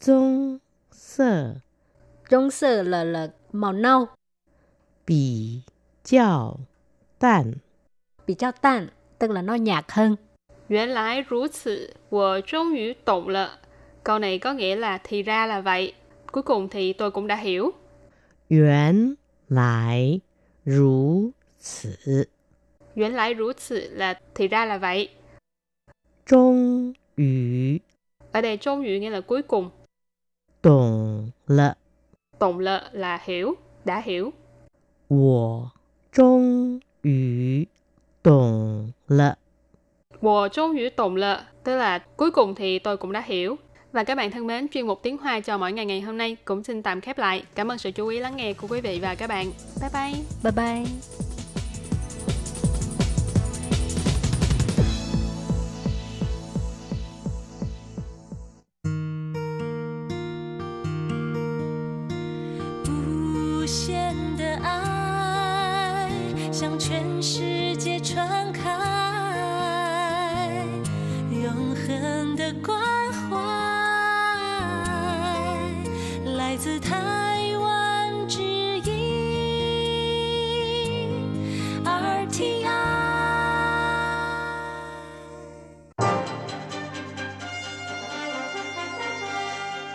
[SPEAKER 6] 棕色
[SPEAKER 3] 棕色 là là màu nâu.
[SPEAKER 6] 比较淡
[SPEAKER 3] 比较淡 tức là nó nhạt hơn.
[SPEAKER 5] 原来如此，我终于懂了。Câu này có nghĩa là thì ra là vậy. Cuối cùng thì tôi cũng đã hiểu.
[SPEAKER 6] 原来如此。
[SPEAKER 5] 原来如此 là thì ra là vậy.
[SPEAKER 6] 终于
[SPEAKER 5] Ở đây 终于 nghĩa là cuối cùng.
[SPEAKER 6] 懂了
[SPEAKER 5] Tổng lợ là hiểu, đã hiểu.
[SPEAKER 6] 我终于懂了。
[SPEAKER 5] Mùa trung ngữ tụng lợ, tức là cuối cùng thì tôi cũng đã hiểu. Và các bạn thân mến, chuyên mục tiếng Hoa cho mỗi ngày ngày hôm nay cũng xin tạm khép lại. Cảm ơn sự chú ý lắng nghe của quý vị và các bạn. Bye bye.
[SPEAKER 3] Bye bye.
[SPEAKER 7] Hãy subscribe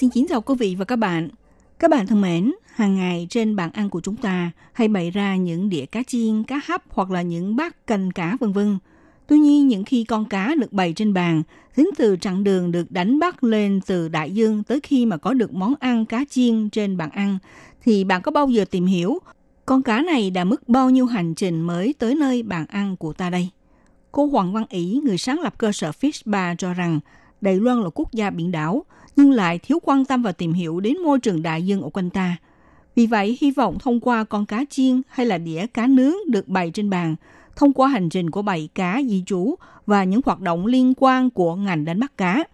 [SPEAKER 8] Xin kính chào quý vị và các bạn. Các bạn thân mến, hàng ngày trên bàn ăn của chúng ta hay bày ra những đĩa cá chiên, cá hấp hoặc là những bát canh cá vân vân. Tuy nhiên, những khi con cá được bày trên bàn, tính từ chặng đường được đánh bắt lên từ đại dương tới khi mà có được món ăn cá chiên trên bàn ăn, thì bạn có bao giờ tìm hiểu con cá này đã mất bao nhiêu hành trình mới tới nơi bàn ăn của ta đây? Cô Hoàng Văn Ý, người sáng lập cơ sở Fish Bar cho rằng Đài Loan là quốc gia biển đảo, nhưng lại thiếu quan tâm và tìm hiểu đến môi trường đại dương ở quanh ta. Vì vậy, hy vọng thông qua con cá chiên hay là đĩa cá nướng được bày trên bàn, thông qua hành trình của bầy cá di trú và những hoạt động liên quan của ngành đánh bắt cá,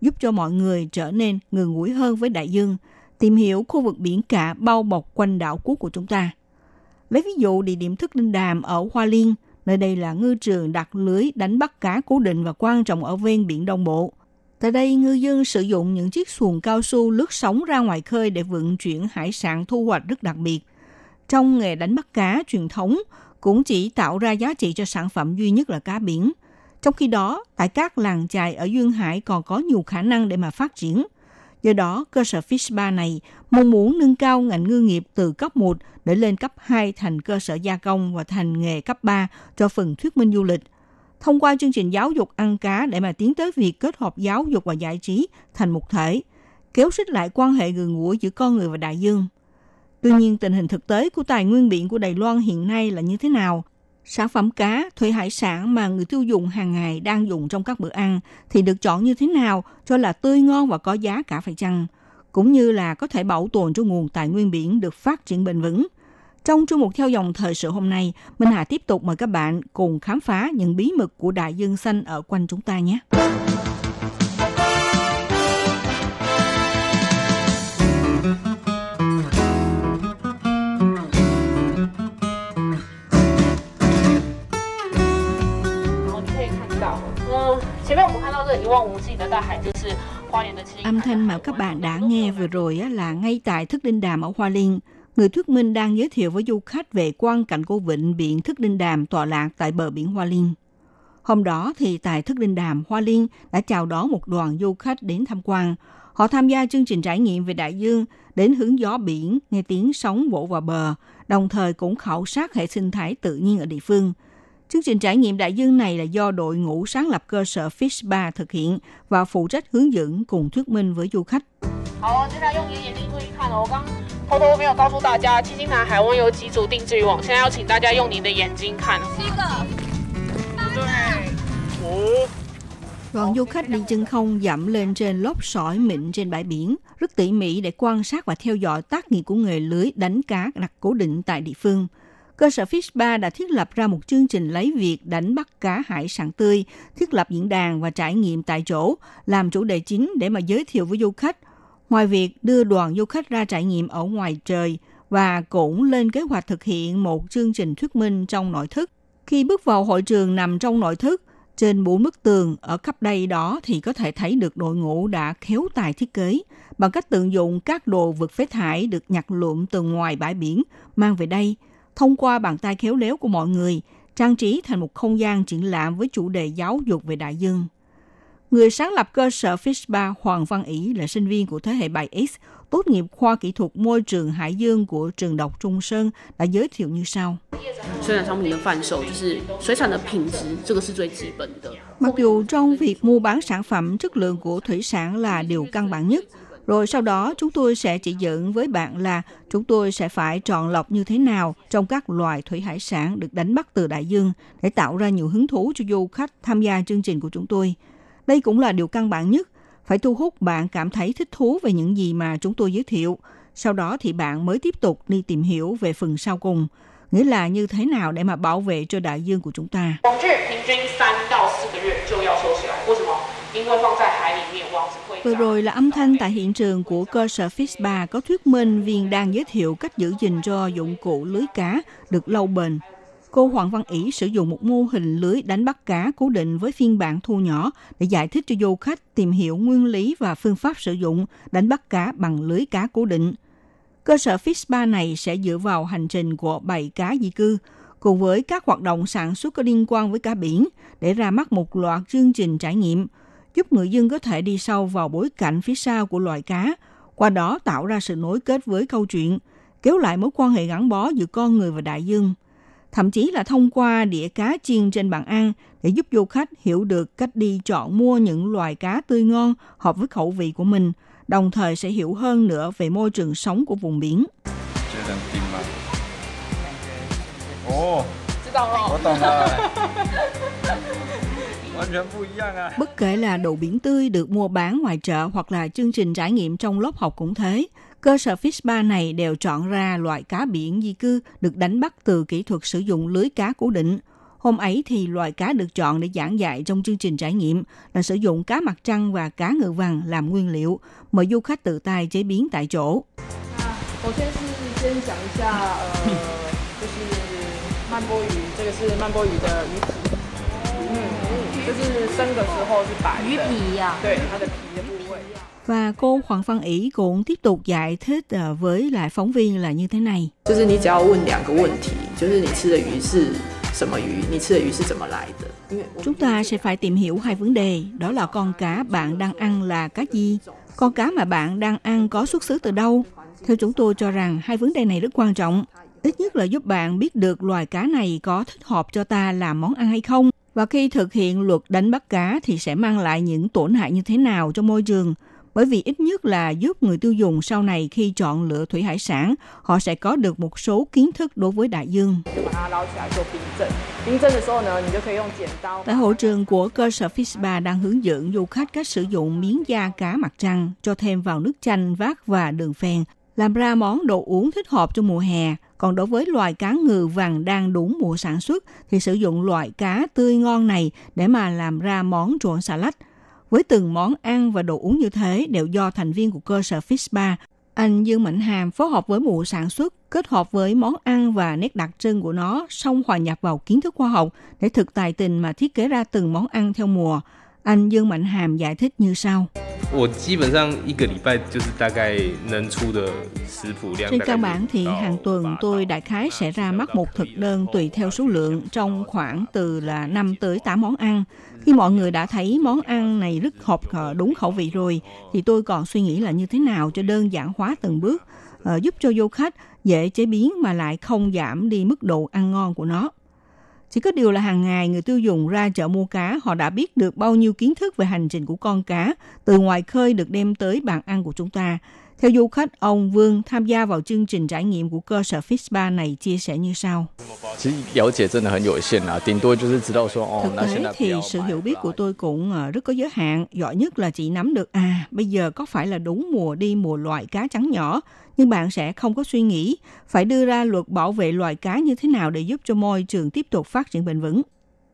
[SPEAKER 8] giúp cho mọi người trở nên người ngủi hơn với đại dương, tìm hiểu khu vực biển cả bao bọc quanh đảo quốc của chúng ta. Lấy ví dụ địa điểm thức linh đàm ở Hoa Liên, nơi đây là ngư trường đặt lưới đánh bắt cá cố định và quan trọng ở ven biển Đông Bộ. Tại đây, ngư dân sử dụng những chiếc xuồng cao su lướt sóng ra ngoài khơi để vận chuyển hải sản thu hoạch rất đặc biệt. Trong nghề đánh bắt cá truyền thống, cũng chỉ tạo ra giá trị cho sản phẩm duy nhất là cá biển. Trong khi đó, tại các làng chài ở Duyên Hải còn có nhiều khả năng để mà phát triển. Do đó, cơ sở Fish Bar này mong muốn nâng cao ngành ngư nghiệp từ cấp 1 để lên cấp 2 thành cơ sở gia công và thành nghề cấp 3 cho phần thuyết minh du lịch. Thông qua chương trình giáo dục ăn cá để mà tiến tới việc kết hợp giáo dục và giải trí thành một thể, kéo xích lại quan hệ gần gũi giữa con người và đại dương. Tuy nhiên, tình hình thực tế của tài nguyên biển của Đài Loan hiện nay là như thế nào? Sản phẩm cá, thủy hải sản mà người tiêu dùng hàng ngày đang dùng trong các bữa ăn thì được chọn như thế nào cho là tươi ngon và có giá cả phải chăng? Cũng như là có thể bảo tồn cho nguồn tài nguyên biển được phát triển bền vững. Trong chương mục theo dòng thời sự hôm nay, Minh Hà tiếp tục mời các bạn cùng khám phá những bí mật của đại dương xanh ở quanh chúng ta nhé. Âm thanh mà các bạn đã nghe vừa rồi là ngay tại Thức Đinh Đàm ở Hoa Liên. Người thuyết minh đang giới thiệu với du khách về quan cảnh của vịnh biển Thức Đinh Đàm tọa lạc tại bờ biển Hoa Liên. Hôm đó thì tại Thức Đinh Đàm, Hoa Liên đã chào đón một đoàn du khách đến tham quan. Họ tham gia chương trình trải nghiệm về đại dương, đến hướng gió biển, nghe tiếng sóng vỗ vào bờ, đồng thời cũng khảo sát hệ sinh thái tự nhiên ở địa phương. Chương trình trải nghiệm đại dương này là do đội ngũ sáng lập cơ sở Fish Bar thực hiện và phụ trách hướng dẫn cùng thuyết minh với du khách.
[SPEAKER 9] 好，接下来用你的眼睛注意看哦。我刚偷偷没有告诉大家，七星潭海湾有几组定制渔网，现在要请大家用您的眼睛看。七个。对。五。
[SPEAKER 8] Đoàn du khách đi chân không dẫm lên trên lốp sỏi mịn trên bãi biển, rất tỉ mỉ để quan sát và theo dõi tác nghiệp của nghề lưới đánh cá đặt cố định tại địa phương. Cơ sở Fish Bar đã thiết lập ra một chương trình lấy việc đánh bắt cá hải sản tươi, thiết lập diễn đàn và trải nghiệm tại chỗ, làm chủ đề chính để mà giới thiệu với du khách. Ngoài việc đưa đoàn du khách ra trải nghiệm ở ngoài trời và cũng lên kế hoạch thực hiện một chương trình thuyết minh trong nội thức. Khi bước vào hội trường nằm trong nội thức, trên bốn bức tường ở khắp đây đó thì có thể thấy được đội ngũ đã khéo tài thiết kế bằng cách tận dụng các đồ vật phế thải được nhặt lượm từ ngoài bãi biển mang về đây thông qua bàn tay khéo léo của mọi người, trang trí thành một không gian triển lãm với chủ đề giáo dục về đại dương. Người sáng lập cơ sở Fishbar Hoàng Văn Ý là sinh viên của thế hệ 7X, tốt nghiệp khoa kỹ thuật môi trường Hải Dương của trường đọc Trung Sơn đã giới thiệu như sau. Mặc dù trong việc mua bán sản phẩm chất lượng của thủy sản là điều căn bản nhất, rồi sau đó chúng tôi sẽ chỉ dẫn với bạn là chúng tôi sẽ phải chọn lọc như thế nào trong các loài thủy hải sản được đánh bắt từ đại dương để tạo ra nhiều hứng thú cho du khách tham gia chương trình của chúng tôi. Đây cũng là điều căn bản nhất, phải thu hút bạn cảm thấy thích thú về những gì mà chúng tôi giới thiệu, sau đó thì bạn mới tiếp tục đi tìm hiểu về phần sau cùng, nghĩa là như thế nào để mà bảo vệ cho đại dương của chúng ta. Vừa rồi là âm thanh tại hiện trường của cơ sở Fish Bar có thuyết minh viên đang giới thiệu cách giữ gìn cho dụng cụ lưới cá được lâu bền. Cô Hoàng Văn Ý sử dụng một mô hình lưới đánh bắt cá cố định với phiên bản thu nhỏ để giải thích cho du khách tìm hiểu nguyên lý và phương pháp sử dụng đánh bắt cá bằng lưới cá cố định. Cơ sở Fish Bar này sẽ dựa vào hành trình của bảy cá di cư cùng với các hoạt động sản xuất có liên quan với cá biển để ra mắt một loạt chương trình trải nghiệm giúp người dân có thể đi sâu vào bối cảnh phía sau của loài cá, qua đó tạo ra sự nối kết với câu chuyện, kéo lại mối quan hệ gắn bó giữa con người và đại dương thậm chí là thông qua đĩa cá chiên trên bàn ăn để giúp du khách hiểu được cách đi chọn mua những loài cá tươi ngon hợp với khẩu vị của mình, đồng thời sẽ hiểu hơn nữa về môi trường sống của vùng biển. Bất kể là đồ biển tươi được mua bán ngoài chợ hoặc là chương trình trải nghiệm trong lớp học cũng thế, cơ sở Fish Bar này đều chọn ra loại cá biển di cư được đánh bắt từ kỹ thuật sử dụng lưới cá cố định. Hôm ấy thì loại cá được chọn để giảng dạy trong chương trình trải nghiệm là sử dụng cá mặt trăng và cá ngựa vàng làm nguyên liệu, mời du khách tự tay chế biến tại chỗ.
[SPEAKER 9] 首 先是先讲一下，呃，就是曼波鱼，这个是曼波鱼的鱼皮，嗯，就是生的时候是白的，鱼皮呀、对，它的皮的部位。
[SPEAKER 8] Và cô Hoàng Văn Ý cũng tiếp tục giải thích ờ, với lại phóng viên là như thế này.
[SPEAKER 10] 就是你只要问两个问题，就是你吃的鱼是什么鱼，你吃的鱼是怎么来的？因为我
[SPEAKER 8] Chúng ta sẽ phải tìm hiểu hai vấn đề, đó là con cá bạn đang ăn là cá gì, con cá mà bạn đang ăn có xuất xứ từ đâu. Theo chúng tôi cho rằng hai vấn đề này rất quan trọng, ít nhất là giúp bạn biết được loài cá này có thích hợp cho ta làm món ăn hay không. Và khi thực hiện luật đánh bắt cá thì sẽ mang lại những tổn hại như thế nào cho môi trường. bởi vì ít nhất là giúp người tiêu dùng sau này khi chọn lựa thủy hải sản, họ sẽ có được một số kiến thức đối với đại dương. Tại hội trường của cơ sở Fispa đang hướng dẫn du khách cách sử dụng miếng da cá mặt trăng, cho thêm vào nước chanh, vát và đường phèn, làm ra món đồ uống thích hợp cho mùa hè. Còn đối với loài cá ngừ vàng đang đúng mùa sản xuất thì sử dụng loại cá tươi ngon này để mà làm ra món trộn xà lách với từng món ăn và đồ uống như thế đều do thành viên của cơ sở Fish Bar, anh Dương Mạnh Hàm phối hợp với mụ sản xuất, kết hợp với món ăn và nét đặc trưng của nó, xong hòa nhập vào kiến thức khoa học để thực tài tình mà thiết kế ra từng món ăn theo mùa. Anh Dương Mạnh Hàm giải thích như sau. Trên
[SPEAKER 11] cơ
[SPEAKER 8] bản thì hàng tuần tôi đại khái sẽ ra mắt một thực đơn tùy theo số lượng trong khoảng từ là 5 tới 8 món ăn. Khi mọi người đã thấy món ăn này rất hợp ờ, đúng khẩu vị rồi, thì tôi còn suy nghĩ là như thế nào cho đơn giản hóa từng bước ờ, giúp cho du khách dễ chế biến mà lại không giảm đi mức độ ăn ngon của nó. Chỉ có điều là hàng ngày người tiêu dùng ra chợ mua cá, họ đã biết được bao nhiêu kiến thức về hành trình của con cá từ ngoài khơi được đem tới bàn ăn của chúng ta. Theo du khách, ông Vương tham gia vào chương trình trải nghiệm của cơ sở FISPA này chia sẻ như sau. Thực tế thì sự hiểu biết của tôi cũng ờ, rất có giới hạn. Giỏi nhất là chỉ nắm được, à, bây giờ có phải là đúng mùa đi mùa loại cá trắng nhỏ, nhưng bạn sẽ không có suy nghĩ phải đưa ra luật bảo vệ loài cá như thế nào để giúp cho môi trường tiếp tục phát triển bền vững.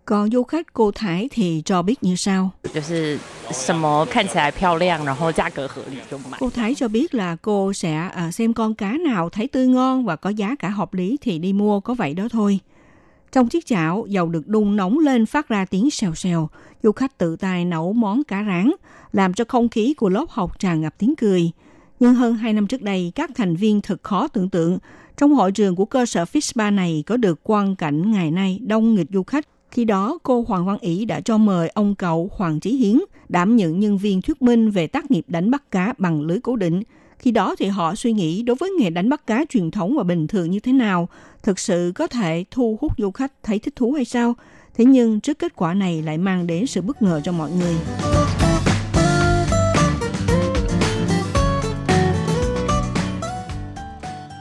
[SPEAKER 8] Còn du khách cô Thái thì cho biết như sau. Cô Thái cho biết là cô sẽ à, xem con cá nào thấy tươi ngon và có giá cả hợp lý thì đi mua có vậy đó thôi. Trong chiếc chảo, dầu được đun nóng lên phát ra tiếng xèo xèo. Du khách tự tay nấu món cá rán, làm cho không khí của lớp học tràn ngập tiếng cười. Nhưng hơn 2 năm trước đây, các thành viên thật khó tưởng tượng trong hội trường của cơ sở Fish Bar này có được quan cảnh ngày nay đông nghịch du khách khi đó, cô Hoàng Văn Ý đã cho mời ông cậu Hoàng Chí Hiến đảm nhận nhân viên thuyết minh về tác nghiệp đánh bắt cá bằng lưới cố định. Khi đó thì họ suy nghĩ đối với nghề đánh bắt cá truyền thống và bình thường như thế nào, thực sự có thể thu hút du khách thấy thích thú hay sao? Thế nhưng trước kết quả này lại mang đến sự bất ngờ cho mọi người.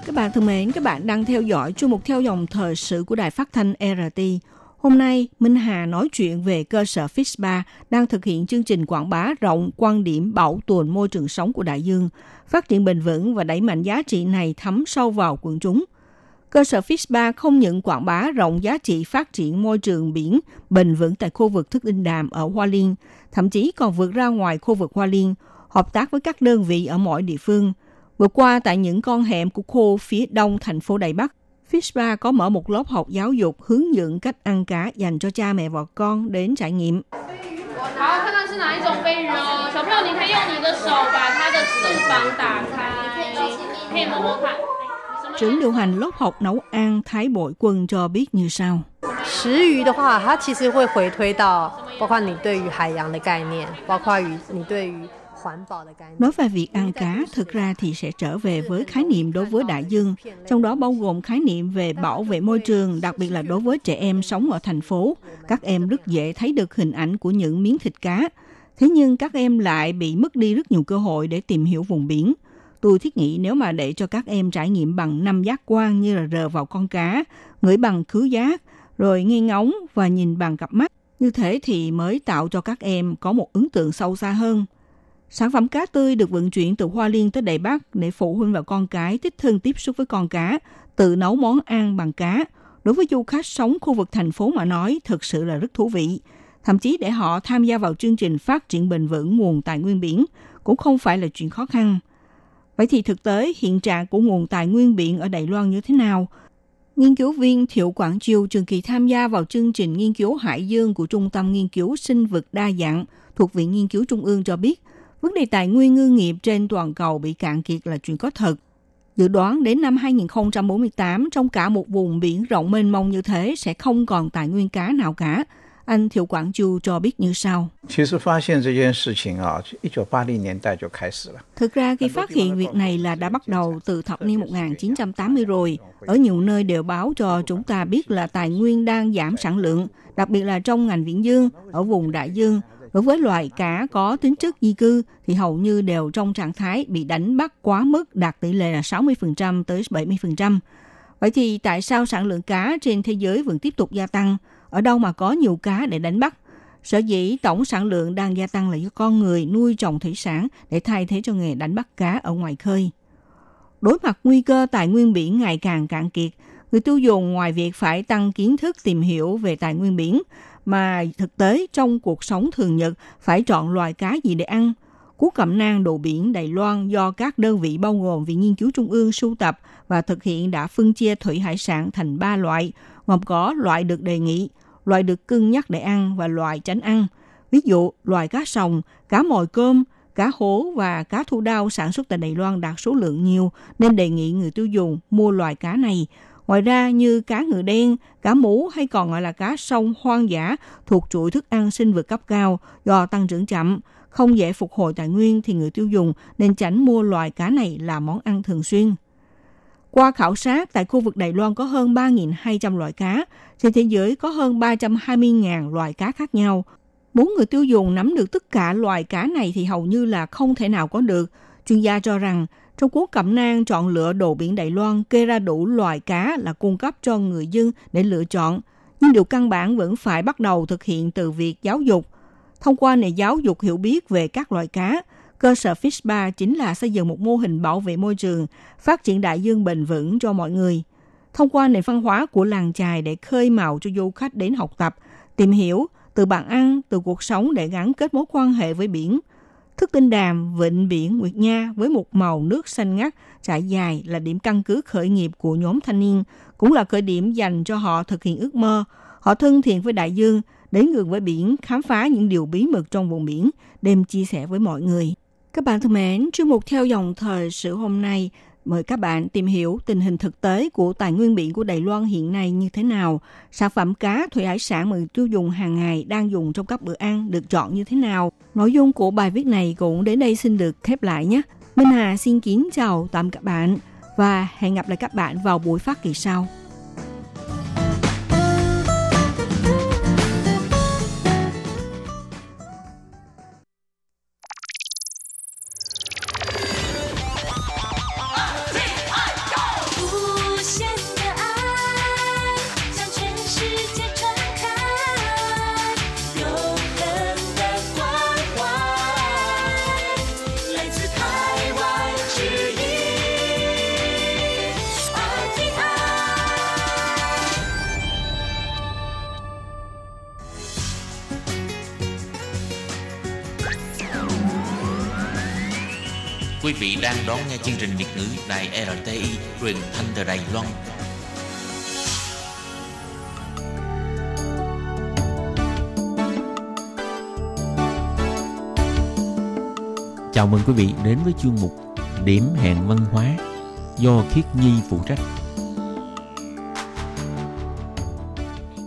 [SPEAKER 8] Các bạn thân mến, các bạn đang theo dõi chương mục theo dòng thời sự của Đài Phát thanh RT. Hôm nay, Minh Hà nói chuyện về cơ sở Fishba đang thực hiện chương trình quảng bá rộng quan điểm bảo tồn môi trường sống của đại dương, phát triển bền vững và đẩy mạnh giá trị này thấm sâu vào quần chúng. Cơ sở Fishba không những quảng bá rộng giá trị phát triển môi trường biển bền vững tại khu vực Thức Đinh Đàm ở Hoa Liên, thậm chí còn vượt ra ngoài khu vực Hoa Liên, hợp tác với các đơn vị ở mọi địa phương. Vừa qua tại những con hẻm của khu phía đông thành phố Đài Bắc, Fishba có mở một lớp học giáo dục hướng dẫn cách ăn cá dành cho cha mẹ và con đến trải nghiệm.
[SPEAKER 12] 好，看看是哪一种飞鱼哦。小朋友，你可以用你的手把它的翅膀打开，可以摸摸看。
[SPEAKER 8] Trưởng điều hành lớp học nấu ăn Thái Bội Quân cho biết như sau.
[SPEAKER 13] 食鱼的话，它其实会回推到包括你对于海洋的概念，包括于你对于环保的概念。
[SPEAKER 8] Nói về việc ăn cá, thực ra thì sẽ trở về với khái niệm đối với đại dương, trong đó bao gồm khái niệm về bảo vệ môi trường, đặc biệt là đối với trẻ em sống ở thành phố. Các em rất dễ thấy được hình ảnh của những miếng thịt cá. Thế nhưng các em lại bị mất đi rất nhiều cơ hội để tìm hiểu vùng biển. Tôi thiết nghĩ nếu mà để cho các em trải nghiệm bằng năm giác quan như là rờ vào con cá, ngửi bằng khứu giác, rồi nghe ngóng và nhìn bằng cặp mắt, như thế thì mới tạo cho các em có một ấn tượng sâu xa hơn. Sản phẩm cá tươi được vận chuyển từ Hoa Liên tới Đài Bắc để phụ huynh và con cái thích thân tiếp xúc với con cá, tự nấu món ăn bằng cá. Đối với du khách sống khu vực thành phố mà nói, thực sự là rất thú vị. Thậm chí để họ tham gia vào chương trình phát triển bền vững nguồn tài nguyên biển cũng không phải là chuyện khó khăn. Vậy thì thực tế hiện trạng của nguồn tài nguyên biển ở Đài Loan như thế nào? Nghiên cứu viên Thiệu Quảng Chiêu trường kỳ tham gia vào chương trình nghiên cứu hải dương của Trung tâm Nghiên cứu Sinh vật Đa dạng thuộc Viện Nghiên cứu Trung ương cho biết, vấn đề tài nguyên ngư nghiệp trên toàn cầu bị cạn kiệt là chuyện có thật. Dự đoán đến năm 2048, trong cả một vùng biển rộng mênh mông như thế sẽ không còn tài nguyên cá nào cả. Anh Thiệu Quảng Chu cho biết như sau. Thực ra khi phát hiện việc này là đã bắt đầu từ thập niên 1980 rồi. Ở nhiều nơi đều báo cho chúng ta biết là tài nguyên đang giảm sản lượng, đặc biệt là trong ngành viễn dương, ở vùng đại dương, Đối với loại cá có tính chất di cư thì hầu như đều trong trạng thái bị đánh bắt quá mức đạt tỷ lệ là 60% tới 70%. Vậy thì tại sao sản lượng cá trên thế giới vẫn tiếp tục gia tăng? Ở đâu mà có nhiều cá để đánh bắt? Sở dĩ tổng sản lượng đang gia tăng là do con người nuôi trồng thủy sản để thay thế cho nghề đánh bắt cá ở ngoài khơi. Đối mặt nguy cơ tài nguyên biển ngày càng cạn kiệt, người tiêu dùng ngoài việc phải tăng kiến thức tìm hiểu về tài nguyên biển, mà thực tế trong cuộc sống thường nhật phải chọn loài cá gì để ăn. Cú cẩm nang đồ biển Đài Loan do các đơn vị bao gồm Viện Nghiên cứu Trung ương sưu tập và thực hiện đã phân chia thủy hải sản thành 3 loại, gồm có loại được đề nghị, loại được cân nhắc để ăn và loại tránh ăn. Ví dụ, loài cá sòng, cá mồi cơm, cá hố và cá thu đao sản xuất tại Đài Loan đạt số lượng nhiều nên đề nghị người tiêu dùng mua loài cá này. Ngoài ra như cá ngựa đen, cá mú hay còn gọi là cá sông hoang dã thuộc chuỗi thức ăn sinh vật cấp cao do tăng trưởng chậm, không dễ phục hồi tài nguyên thì người tiêu dùng nên tránh mua loài cá này làm món ăn thường xuyên. Qua khảo sát, tại khu vực Đài Loan có hơn 3.200 loại cá, trên thế giới có hơn 320.000 loại cá khác nhau. Muốn người tiêu dùng nắm được tất cả loài cá này thì hầu như là không thể nào có được. Chuyên gia cho rằng, trong cuốn cẩm nang chọn lựa đồ biển Đài Loan kê ra đủ loài cá là cung cấp cho người dân để lựa chọn. Nhưng điều căn bản vẫn phải bắt đầu thực hiện từ việc giáo dục. Thông qua nền giáo dục hiểu biết về các loài cá, cơ sở Fish Bar chính là xây dựng một mô hình bảo vệ môi trường, phát triển đại dương bền vững cho mọi người. Thông qua nền văn hóa của làng chài để khơi mào cho du khách đến học tập, tìm hiểu từ bàn ăn, từ cuộc sống để gắn kết mối quan hệ với biển. Thức tinh đàm, vịnh biển Nguyệt Nha với một màu nước xanh ngắt, trải dài là điểm căn cứ khởi nghiệp của nhóm thanh niên, cũng là khởi điểm dành cho họ thực hiện ước mơ. Họ thân thiện với đại dương, đến gần với biển, khám phá những điều bí mật trong vùng biển, đem chia sẻ với mọi người. Các bạn thân mến, chuyên mục theo dòng thời sự hôm nay mời các bạn tìm hiểu tình hình thực tế của tài nguyên biển của Đài Loan hiện nay như thế nào, sản phẩm cá, thủy hải sản mà người tiêu dùng hàng ngày đang dùng trong các bữa ăn được chọn như thế nào. Nội dung của bài viết này cũng đến đây xin được khép lại nhé. Minh Hà xin kính chào tạm các bạn và hẹn gặp lại các bạn vào buổi phát kỳ sau.
[SPEAKER 4] Đang đón nghe chương trình Việt ngữ Đài RTI truyền thanh từ Đài Loan. Chào mừng quý vị đến với chương mục Điểm hẹn văn hóa do Khiết Nhi phụ trách.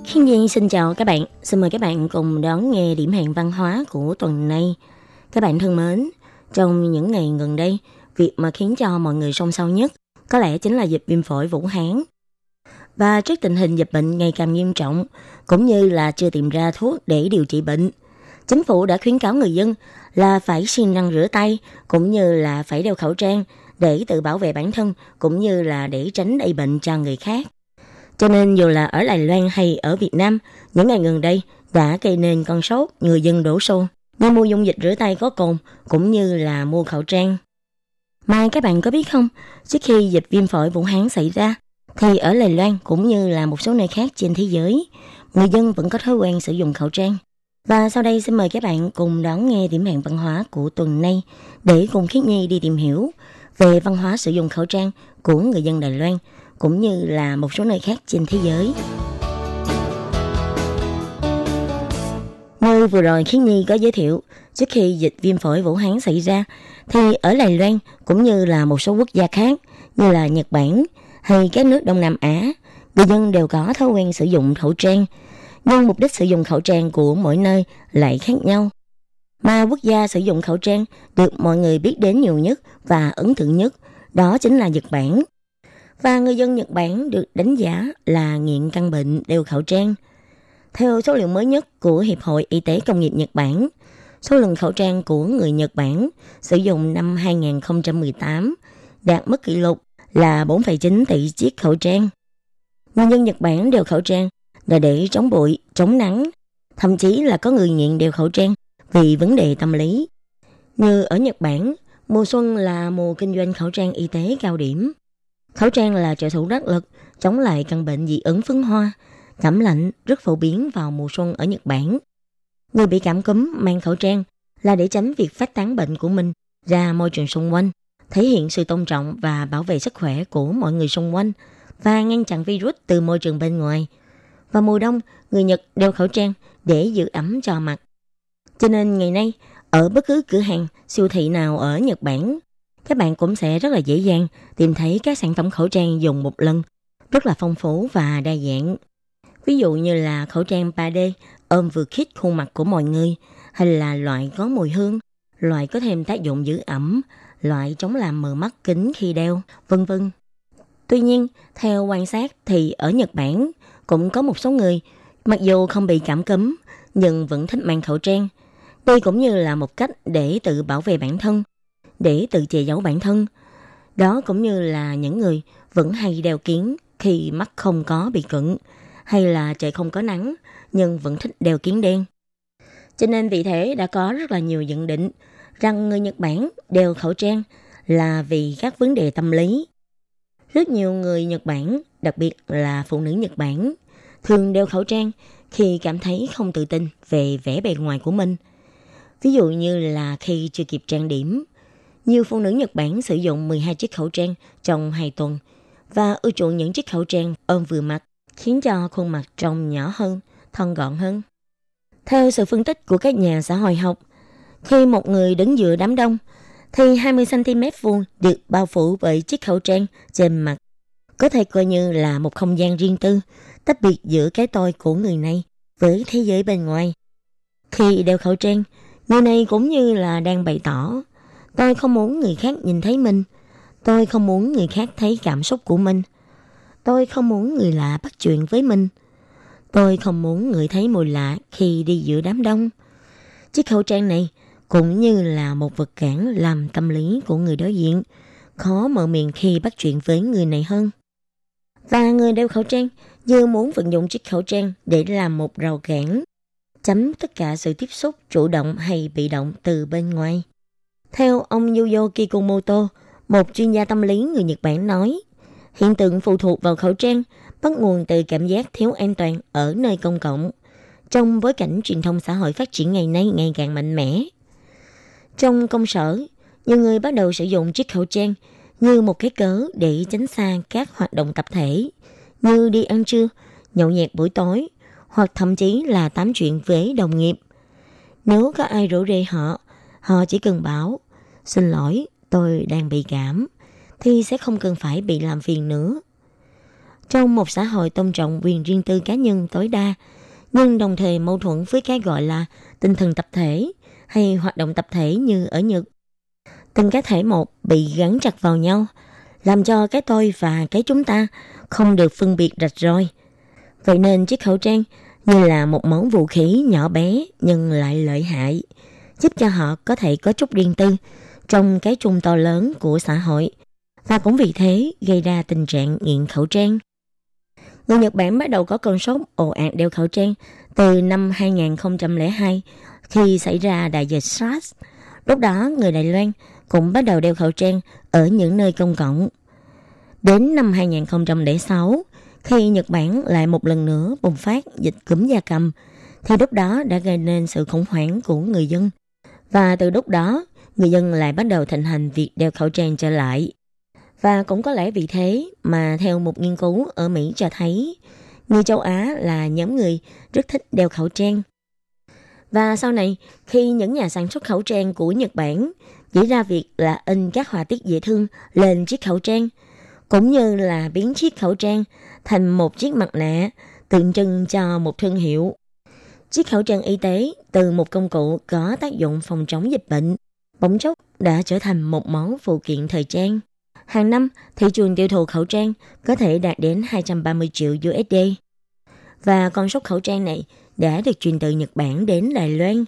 [SPEAKER 14] Khiết Nhi xin chào các bạn. Xin mời các bạn cùng đón nghe điểm hẹn văn hóa của tuần này. Các bạn thân mến, trong những ngày gần đây, việc mà khiến cho mọi người song song nhất có lẽ chính là dịch viêm phổi Vũ Hán. Và trước tình hình dịch bệnh ngày càng nghiêm trọng, cũng như là chưa tìm ra thuốc để điều trị bệnh, chính phủ đã khuyến cáo người dân là phải siêng năng rửa tay, cũng như là phải đeo khẩu trang để tự bảo vệ bản thân, cũng như là để tránh lây bệnh cho người khác. Cho nên dù là ở Đài Loan hay ở Việt Nam, những ngày gần đây đã gây nên con sốt người dân đổ xô đi mua dung dịch rửa tay có cồn cũng như là mua khẩu trang. Mà các bạn có biết không, trước khi dịch viêm phổi Vũ Hán xảy ra, thì ở Đài Loan cũng như là một số nơi khác trên thế giới, người dân vẫn có thói quen sử dụng khẩu trang. Và sau đây xin mời các bạn cùng đón nghe điểm hẹn văn hóa của tuần nay để cùng Khiết Nhi đi tìm hiểu về văn hóa sử dụng khẩu trang của người dân Đài Loan cũng như là một số nơi khác trên thế giới. Như vừa rồi khiến Nhi có giới thiệu, trước khi dịch viêm phổi Vũ Hán xảy ra, thì ở Đài Loan cũng như là một số quốc gia khác như là Nhật Bản hay các nước Đông Nam Á, người dân đều có thói quen sử dụng khẩu trang, nhưng mục đích sử dụng khẩu trang của mỗi nơi lại khác nhau. Mà quốc gia sử dụng khẩu trang được mọi người biết đến nhiều nhất và ấn tượng nhất, đó chính là Nhật Bản. Và người dân Nhật Bản được đánh giá là nghiện căn bệnh đeo khẩu trang – theo số liệu mới nhất của Hiệp hội Y tế Công nghiệp Nhật Bản, số lượng khẩu trang của người Nhật Bản sử dụng năm 2018 đạt mức kỷ lục là 4,9 tỷ chiếc khẩu trang. Người dân Nhật Bản đeo khẩu trang là để chống bụi, chống nắng, thậm chí là có người nghiện đeo khẩu trang vì vấn đề tâm lý. Như ở Nhật Bản, mùa xuân là mùa kinh doanh khẩu trang y tế cao điểm. Khẩu trang là trợ thủ đắc lực chống lại căn bệnh dị ứng phấn hoa, cảm lạnh rất phổ biến vào mùa xuân ở Nhật Bản. Người bị cảm cúm mang khẩu trang là để tránh việc phát tán bệnh của mình ra môi trường xung quanh, thể hiện sự tôn trọng và bảo vệ sức khỏe của mọi người xung quanh và ngăn chặn virus từ môi trường bên ngoài. Vào mùa đông, người Nhật đeo khẩu trang để giữ ấm cho mặt. Cho nên ngày nay, ở bất cứ cửa hàng, siêu thị nào ở Nhật Bản, các bạn cũng sẽ rất là dễ dàng tìm thấy các sản phẩm khẩu trang dùng một lần, rất là phong phú và đa dạng. Ví dụ như là khẩu trang 3D ôm vừa khít khuôn mặt của mọi người, hay là loại có mùi hương, loại có thêm tác dụng giữ ẩm, loại chống làm mờ mắt kính khi đeo, vân vân. Tuy nhiên, theo quan sát thì ở Nhật Bản cũng có một số người mặc dù không bị cảm cúm nhưng vẫn thích mang khẩu trang. Đây cũng như là một cách để tự bảo vệ bản thân, để tự che giấu bản thân. Đó cũng như là những người vẫn hay đeo kiến khi mắt không có bị cận, hay là trời không có nắng nhưng vẫn thích đeo kiến đen. Cho nên vì thế đã có rất là nhiều nhận định rằng người Nhật Bản đeo khẩu trang là vì các vấn đề tâm lý. Rất nhiều người Nhật Bản, đặc biệt là phụ nữ Nhật Bản, thường đeo khẩu trang khi cảm thấy không tự tin về vẻ bề ngoài của mình. Ví dụ như là khi chưa kịp trang điểm, nhiều phụ nữ Nhật Bản sử dụng 12 chiếc khẩu trang trong 2 tuần và ưa chuộng những chiếc khẩu trang ôm vừa mặt khiến cho khuôn mặt trông nhỏ hơn, thon gọn hơn. Theo sự phân tích của các nhà xã hội học, khi một người đứng giữa đám đông, thì 20cm vuông được bao phủ bởi chiếc khẩu trang trên mặt. Có thể coi như là một không gian riêng tư, tách biệt giữa cái tôi của người này với thế giới bên ngoài. Khi đeo khẩu trang, người này cũng như là đang bày tỏ, tôi không muốn người khác nhìn thấy mình, tôi không muốn người khác thấy cảm xúc của mình – Tôi không muốn người lạ bắt chuyện với mình. Tôi không muốn người thấy mùi lạ khi đi giữa đám đông. Chiếc khẩu trang này cũng như là một vật cản làm tâm lý của người đối diện, khó mở miệng khi bắt chuyện với người này hơn. Và người đeo khẩu trang như muốn vận dụng chiếc khẩu trang để làm một rào cản, chấm tất cả sự tiếp xúc chủ động hay bị động từ bên ngoài. Theo ông Yuyo Kikumoto, một chuyên gia tâm lý người Nhật Bản nói, Hiện tượng phụ thuộc vào khẩu trang bắt nguồn từ cảm giác thiếu an toàn ở nơi công cộng, trong bối cảnh truyền thông xã hội phát triển ngày nay ngày càng mạnh mẽ. Trong công sở, nhiều người bắt đầu sử dụng chiếc khẩu trang như một cái cớ để tránh xa các hoạt động tập thể như đi ăn trưa, nhậu nhẹt buổi tối hoặc thậm chí là tám chuyện với đồng nghiệp. Nếu có ai rủ rê họ, họ chỉ cần bảo xin lỗi, tôi đang bị cảm thì sẽ không cần phải bị làm phiền nữa. Trong một xã hội tôn trọng quyền riêng tư cá nhân tối đa, nhưng đồng thời mâu thuẫn với cái gọi là tinh thần tập thể hay hoạt động tập thể như ở Nhật. Từng cá thể một bị gắn chặt vào nhau, làm cho cái tôi và cái chúng ta không được phân biệt rạch roi. Vậy nên chiếc khẩu trang như là một món vũ khí nhỏ bé nhưng lại lợi hại, giúp cho họ có thể có chút riêng tư trong cái chung to lớn của xã hội và cũng vì thế gây ra tình trạng nghiện khẩu trang. Người Nhật Bản bắt đầu có cơn sốt ồ ạt đeo khẩu trang từ năm 2002 khi xảy ra đại dịch SARS. Lúc đó, người Đài Loan cũng bắt đầu đeo khẩu trang ở những nơi công cộng. Đến năm 2006, khi Nhật Bản lại một lần nữa bùng phát dịch cúm da cầm, thì lúc đó đã gây nên sự khủng hoảng của người dân. Và từ lúc đó, người dân lại bắt đầu thành hành việc đeo khẩu trang trở lại. Và cũng có lẽ vì thế mà theo một nghiên cứu ở Mỹ cho thấy, người châu Á là nhóm người rất thích đeo khẩu trang. Và sau này, khi những nhà sản xuất khẩu trang của Nhật Bản chỉ ra việc là in các họa tiết dễ thương lên chiếc khẩu trang, cũng như là biến chiếc khẩu trang thành một chiếc mặt nạ tượng trưng cho một thương hiệu. Chiếc khẩu trang y tế từ một công cụ có tác dụng phòng chống dịch bệnh, bỗng chốc đã trở thành một món phụ kiện thời trang. Hàng năm, thị trường tiêu thụ khẩu trang có thể đạt đến 230 triệu USD. Và con số khẩu trang này đã được truyền từ Nhật Bản đến Đài Loan.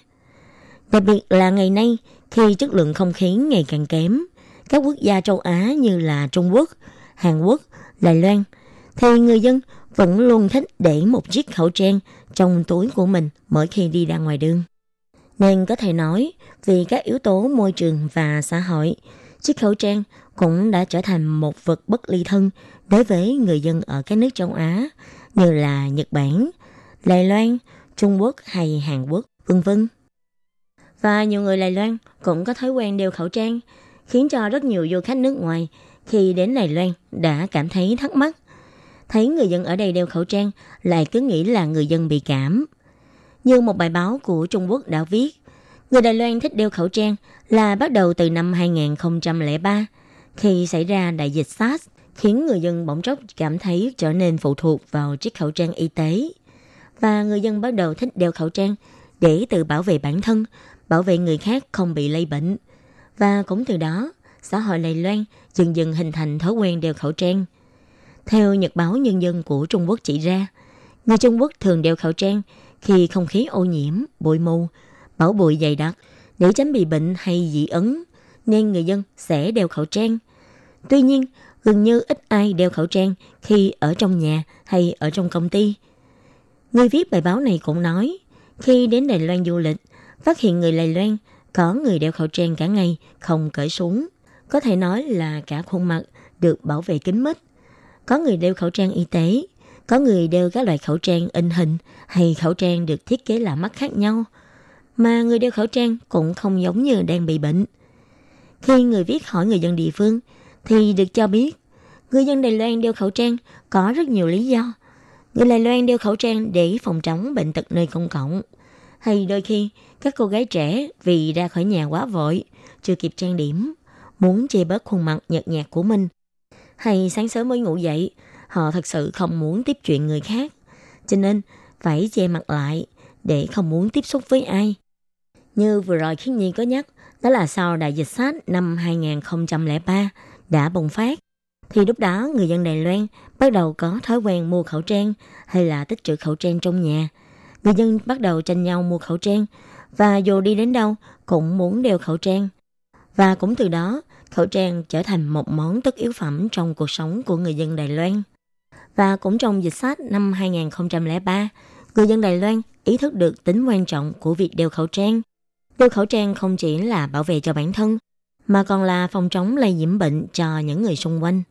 [SPEAKER 14] Đặc biệt là ngày nay, khi chất lượng không khí ngày càng kém, các quốc gia châu Á như là Trung Quốc, Hàn Quốc, Đài Loan, thì người dân vẫn luôn thích để một chiếc khẩu trang trong túi của mình mỗi khi đi ra ngoài đường. Nên có thể nói, vì các yếu tố môi trường và xã hội, chiếc khẩu trang cũng đã trở thành một vật bất ly thân đối với người dân ở các nước châu Á như là Nhật Bản, Đài Loan, Trung Quốc hay Hàn Quốc, vân vân. Và nhiều người Đài Loan cũng có thói quen đeo khẩu trang, khiến cho rất nhiều du khách nước ngoài khi đến Đài Loan đã cảm thấy thắc mắc. Thấy người dân ở đây đeo khẩu trang lại cứ nghĩ là người dân bị cảm. Như một bài báo của Trung Quốc đã viết, người Đài Loan thích đeo khẩu trang là bắt đầu từ năm 2003 khi xảy ra đại dịch SARS khiến người dân bỗng chốc cảm thấy trở nên phụ thuộc vào chiếc khẩu trang y tế. Và người dân bắt đầu thích đeo khẩu trang để tự bảo vệ bản thân, bảo vệ người khác không bị lây bệnh. Và cũng từ đó, xã hội Đài Loan dần dần hình thành thói quen đeo khẩu trang. Theo Nhật báo Nhân dân của Trung Quốc chỉ ra, người Trung Quốc thường đeo khẩu trang khi không khí ô nhiễm, bụi mù, bảo bụi dày đặc để tránh bị bệnh hay dị ứng, nên người dân sẽ đeo khẩu trang. Tuy nhiên, gần như ít ai đeo khẩu trang khi ở trong nhà hay ở trong công ty. Người viết bài báo này cũng nói, khi đến Đài Loan du lịch, phát hiện người Đài Loan có người đeo khẩu trang cả ngày không cởi xuống. Có thể nói là cả khuôn mặt được bảo vệ kín mít. Có người đeo khẩu trang y tế, có người đeo các loại khẩu trang in hình hay khẩu trang được thiết kế lạ mắt khác nhau. Mà người đeo khẩu trang cũng không giống như đang bị bệnh. Khi người viết hỏi người dân địa phương, thì được cho biết người dân Đài Loan đeo khẩu trang có rất nhiều lý do. Người Đài Loan đeo khẩu trang để phòng chống bệnh tật nơi công cộng. Hay đôi khi các cô gái trẻ vì ra khỏi nhà quá vội, chưa kịp trang điểm, muốn che bớt khuôn mặt nhợt nhạt của mình. Hay sáng sớm mới ngủ dậy, họ thật sự không muốn tiếp chuyện người khác, cho nên phải che mặt lại để không muốn tiếp xúc với ai. Như vừa rồi Khiết Nhi có nhắc, đó là sau đại dịch SARS năm 2003 đã bùng phát, thì lúc đó người dân Đài Loan bắt đầu có thói quen mua khẩu trang hay là tích trữ khẩu trang trong nhà. Người dân bắt đầu tranh nhau mua khẩu trang và dù đi đến đâu cũng muốn đeo khẩu trang. Và cũng từ đó, khẩu trang trở thành một món tất yếu phẩm trong cuộc sống của người dân Đài Loan. Và cũng trong dịch sát năm 2003, người dân Đài Loan ý thức được tính quan trọng của việc đeo khẩu trang. Đeo khẩu trang không chỉ là bảo vệ cho bản thân, mà còn là phòng chống lây nhiễm bệnh cho những người xung quanh.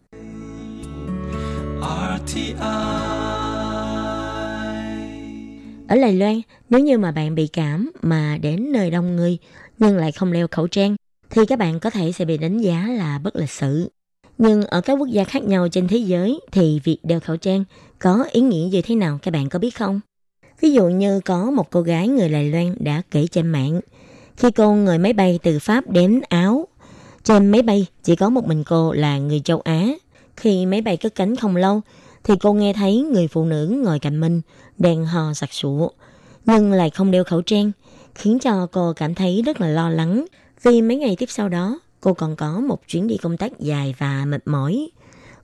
[SPEAKER 14] Ở Đài Loan, nếu như mà bạn bị cảm mà đến nơi đông người nhưng lại không đeo khẩu trang thì các bạn có thể sẽ bị đánh giá là bất lịch sự. Nhưng ở các quốc gia khác nhau trên thế giới thì việc đeo khẩu trang có ý nghĩa như thế nào các bạn có biết không? Ví dụ như có một cô gái người Đài Loan đã kể trên mạng, khi cô người máy bay từ Pháp đến Áo, trên máy bay chỉ có một mình cô là người châu Á. Khi máy bay cất cánh không lâu, thì cô nghe thấy người phụ nữ ngồi cạnh mình đang hò sặc sụa, nhưng lại không đeo khẩu trang, khiến cho cô cảm thấy rất là lo lắng. Vì mấy ngày tiếp sau đó, cô còn có một chuyến đi công tác dài và mệt mỏi.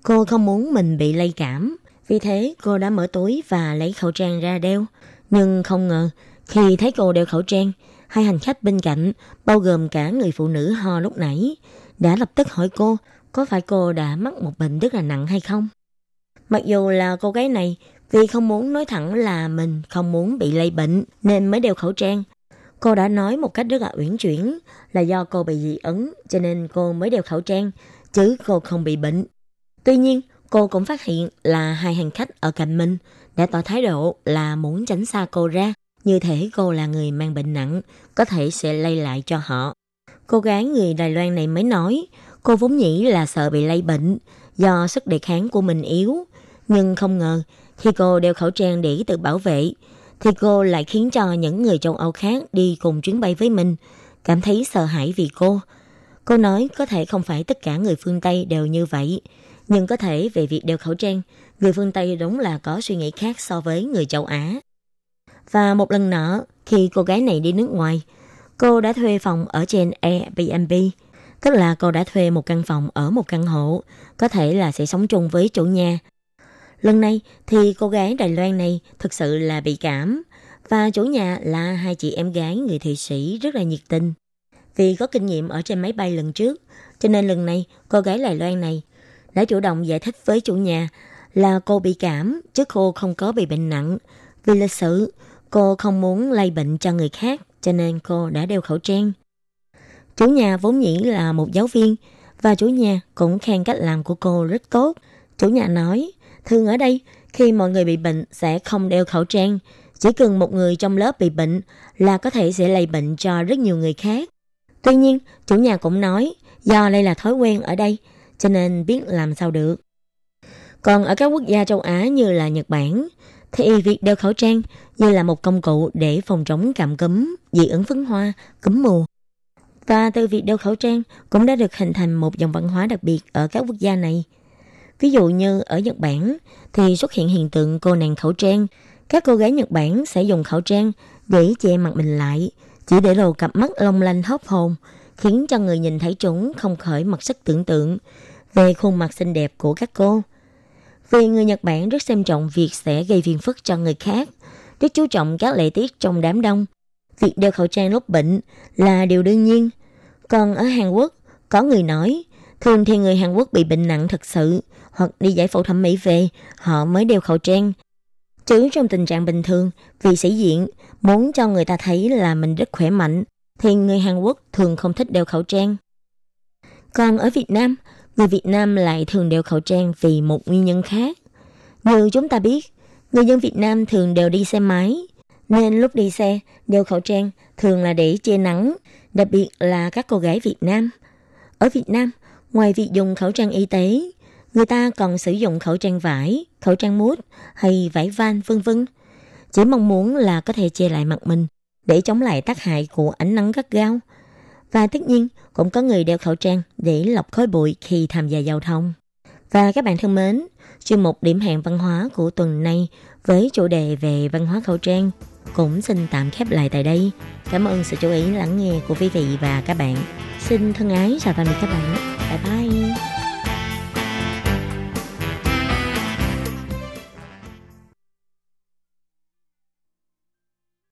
[SPEAKER 14] Cô không muốn mình bị lây cảm, vì thế cô đã mở túi và lấy khẩu trang ra đeo. Nhưng không ngờ, khi thấy cô đeo khẩu trang, hai hành khách bên cạnh, bao gồm cả người phụ nữ ho lúc nãy, đã lập tức hỏi cô có phải cô đã mắc một bệnh rất là nặng hay không. Mặc dù là cô gái này vì không muốn nói thẳng là mình không muốn bị lây bệnh nên mới đeo khẩu trang. Cô đã nói một cách rất là uyển chuyển là do cô bị dị ứng cho nên cô mới đeo khẩu trang, chứ cô không bị bệnh. Tuy nhiên, cô cũng phát hiện là hai hành khách ở cạnh mình đã tỏ thái độ là muốn tránh xa cô ra, như thể cô là người mang bệnh nặng, có thể sẽ lây lại cho họ. Cô gái người Đài Loan này mới nói, cô vốn nghĩ là sợ bị lây bệnh, do sức đề kháng của mình yếu. Nhưng không ngờ, khi cô đeo khẩu trang để tự bảo vệ, thì cô lại khiến cho những người châu Âu khác đi cùng chuyến bay với mình cảm thấy sợ hãi vì cô. Cô nói có thể không phải tất cả người phương Tây đều như vậy, nhưng có thể về việc đeo khẩu trang, người phương Tây đúng là có suy nghĩ khác so với người châu Á. Và một lần nữa, khi cô gái này đi nước ngoài, cô đã thuê phòng ở trên Airbnb, tức là cô đã thuê một căn phòng ở một căn hộ, có thể là sẽ sống chung với chủ nhà. Lần này thì cô gái Đài Loan này thực sự là bị cảm, và chủ nhà là hai chị em gái người Thụy Sĩ rất là nhiệt tình. Vì có kinh nghiệm ở trên máy bay lần trước, cho nên lần này cô gái Đài Loan này đã chủ động giải thích với chủ nhà là cô bị cảm chứ cô không có bị bệnh nặng. Vì lịch sự, cô không muốn lây bệnh cho người khác cho nên cô đã đeo khẩu trang. Chủ nhà vốn nhĩ là một giáo viên và chủ nhà cũng khen cách làm của cô rất tốt. Chủ nhà nói, thường ở đây khi mọi người bị bệnh sẽ không đeo khẩu trang. Chỉ cần một người trong lớp bị bệnh là có thể sẽ lây bệnh cho rất nhiều người khác. Tuy nhiên, chủ nhà cũng nói do đây là thói quen ở đây cho nên biết làm sao được. Còn ở các quốc gia châu Á như là Nhật Bản, thì việc đeo khẩu trang như là một công cụ để phòng chống cảm cúm, dị ứng phấn hoa, cúm mùa. Và từ việc đeo khẩu trang cũng đã được hình thành một dòng văn hóa đặc biệt ở các quốc gia này. Ví dụ như ở Nhật Bản thì xuất hiện hiện tượng cô nàng khẩu trang. Các cô gái Nhật Bản sẽ dùng khẩu trang để che mặt mình lại, chỉ để lộ cặp mắt long lanh hốc hồn, khiến cho người nhìn thấy chúng không khỏi mặc sức tưởng tượng về khuôn mặt xinh đẹp của các cô. Vì người Nhật Bản rất xem trọng việc sẽ gây phiền phức cho người khác, rất chú trọng các lễ tiết trong đám đông. Việc đeo khẩu trang lúc bệnh là điều đương nhiên. Còn ở Hàn Quốc, có người nói, thường thì người Hàn Quốc bị bệnh nặng thật sự, hoặc đi giải phẫu thẩm mỹ về, họ mới đeo khẩu trang. Chứ trong tình trạng bình thường, vì sĩ diện, muốn cho người ta thấy là mình rất khỏe mạnh, thì người Hàn Quốc thường không thích đeo khẩu trang. Còn ở Việt Nam, người Việt Nam lại thường đeo khẩu trang vì một nguyên nhân khác. Như chúng ta biết, người dân Việt Nam thường đều đi xe máy, nên lúc đi xe, đeo khẩu trang thường là để che nắng, đặc biệt là các cô gái Việt Nam. Ở Việt Nam, ngoài việc dùng khẩu trang y tế, người ta còn sử dụng khẩu trang vải, khẩu trang mút hay vải van vân vân. Chỉ mong muốn là có thể che lại mặt mình để chống lại tác hại của ánh nắng gắt gao. Và tất nhiên cũng có người đeo khẩu trang để lọc khói bụi khi tham gia giao thông. Và các bạn thân mến, chuyên mục điểm hẹn văn hóa của tuần này với chủ đề về văn hóa khẩu trang cũng xin tạm khép lại tại đây. Cảm ơn sự chú ý lắng nghe của quý vị và các bạn. Xin thân ái chào tạm biệt các bạn. Bye bye.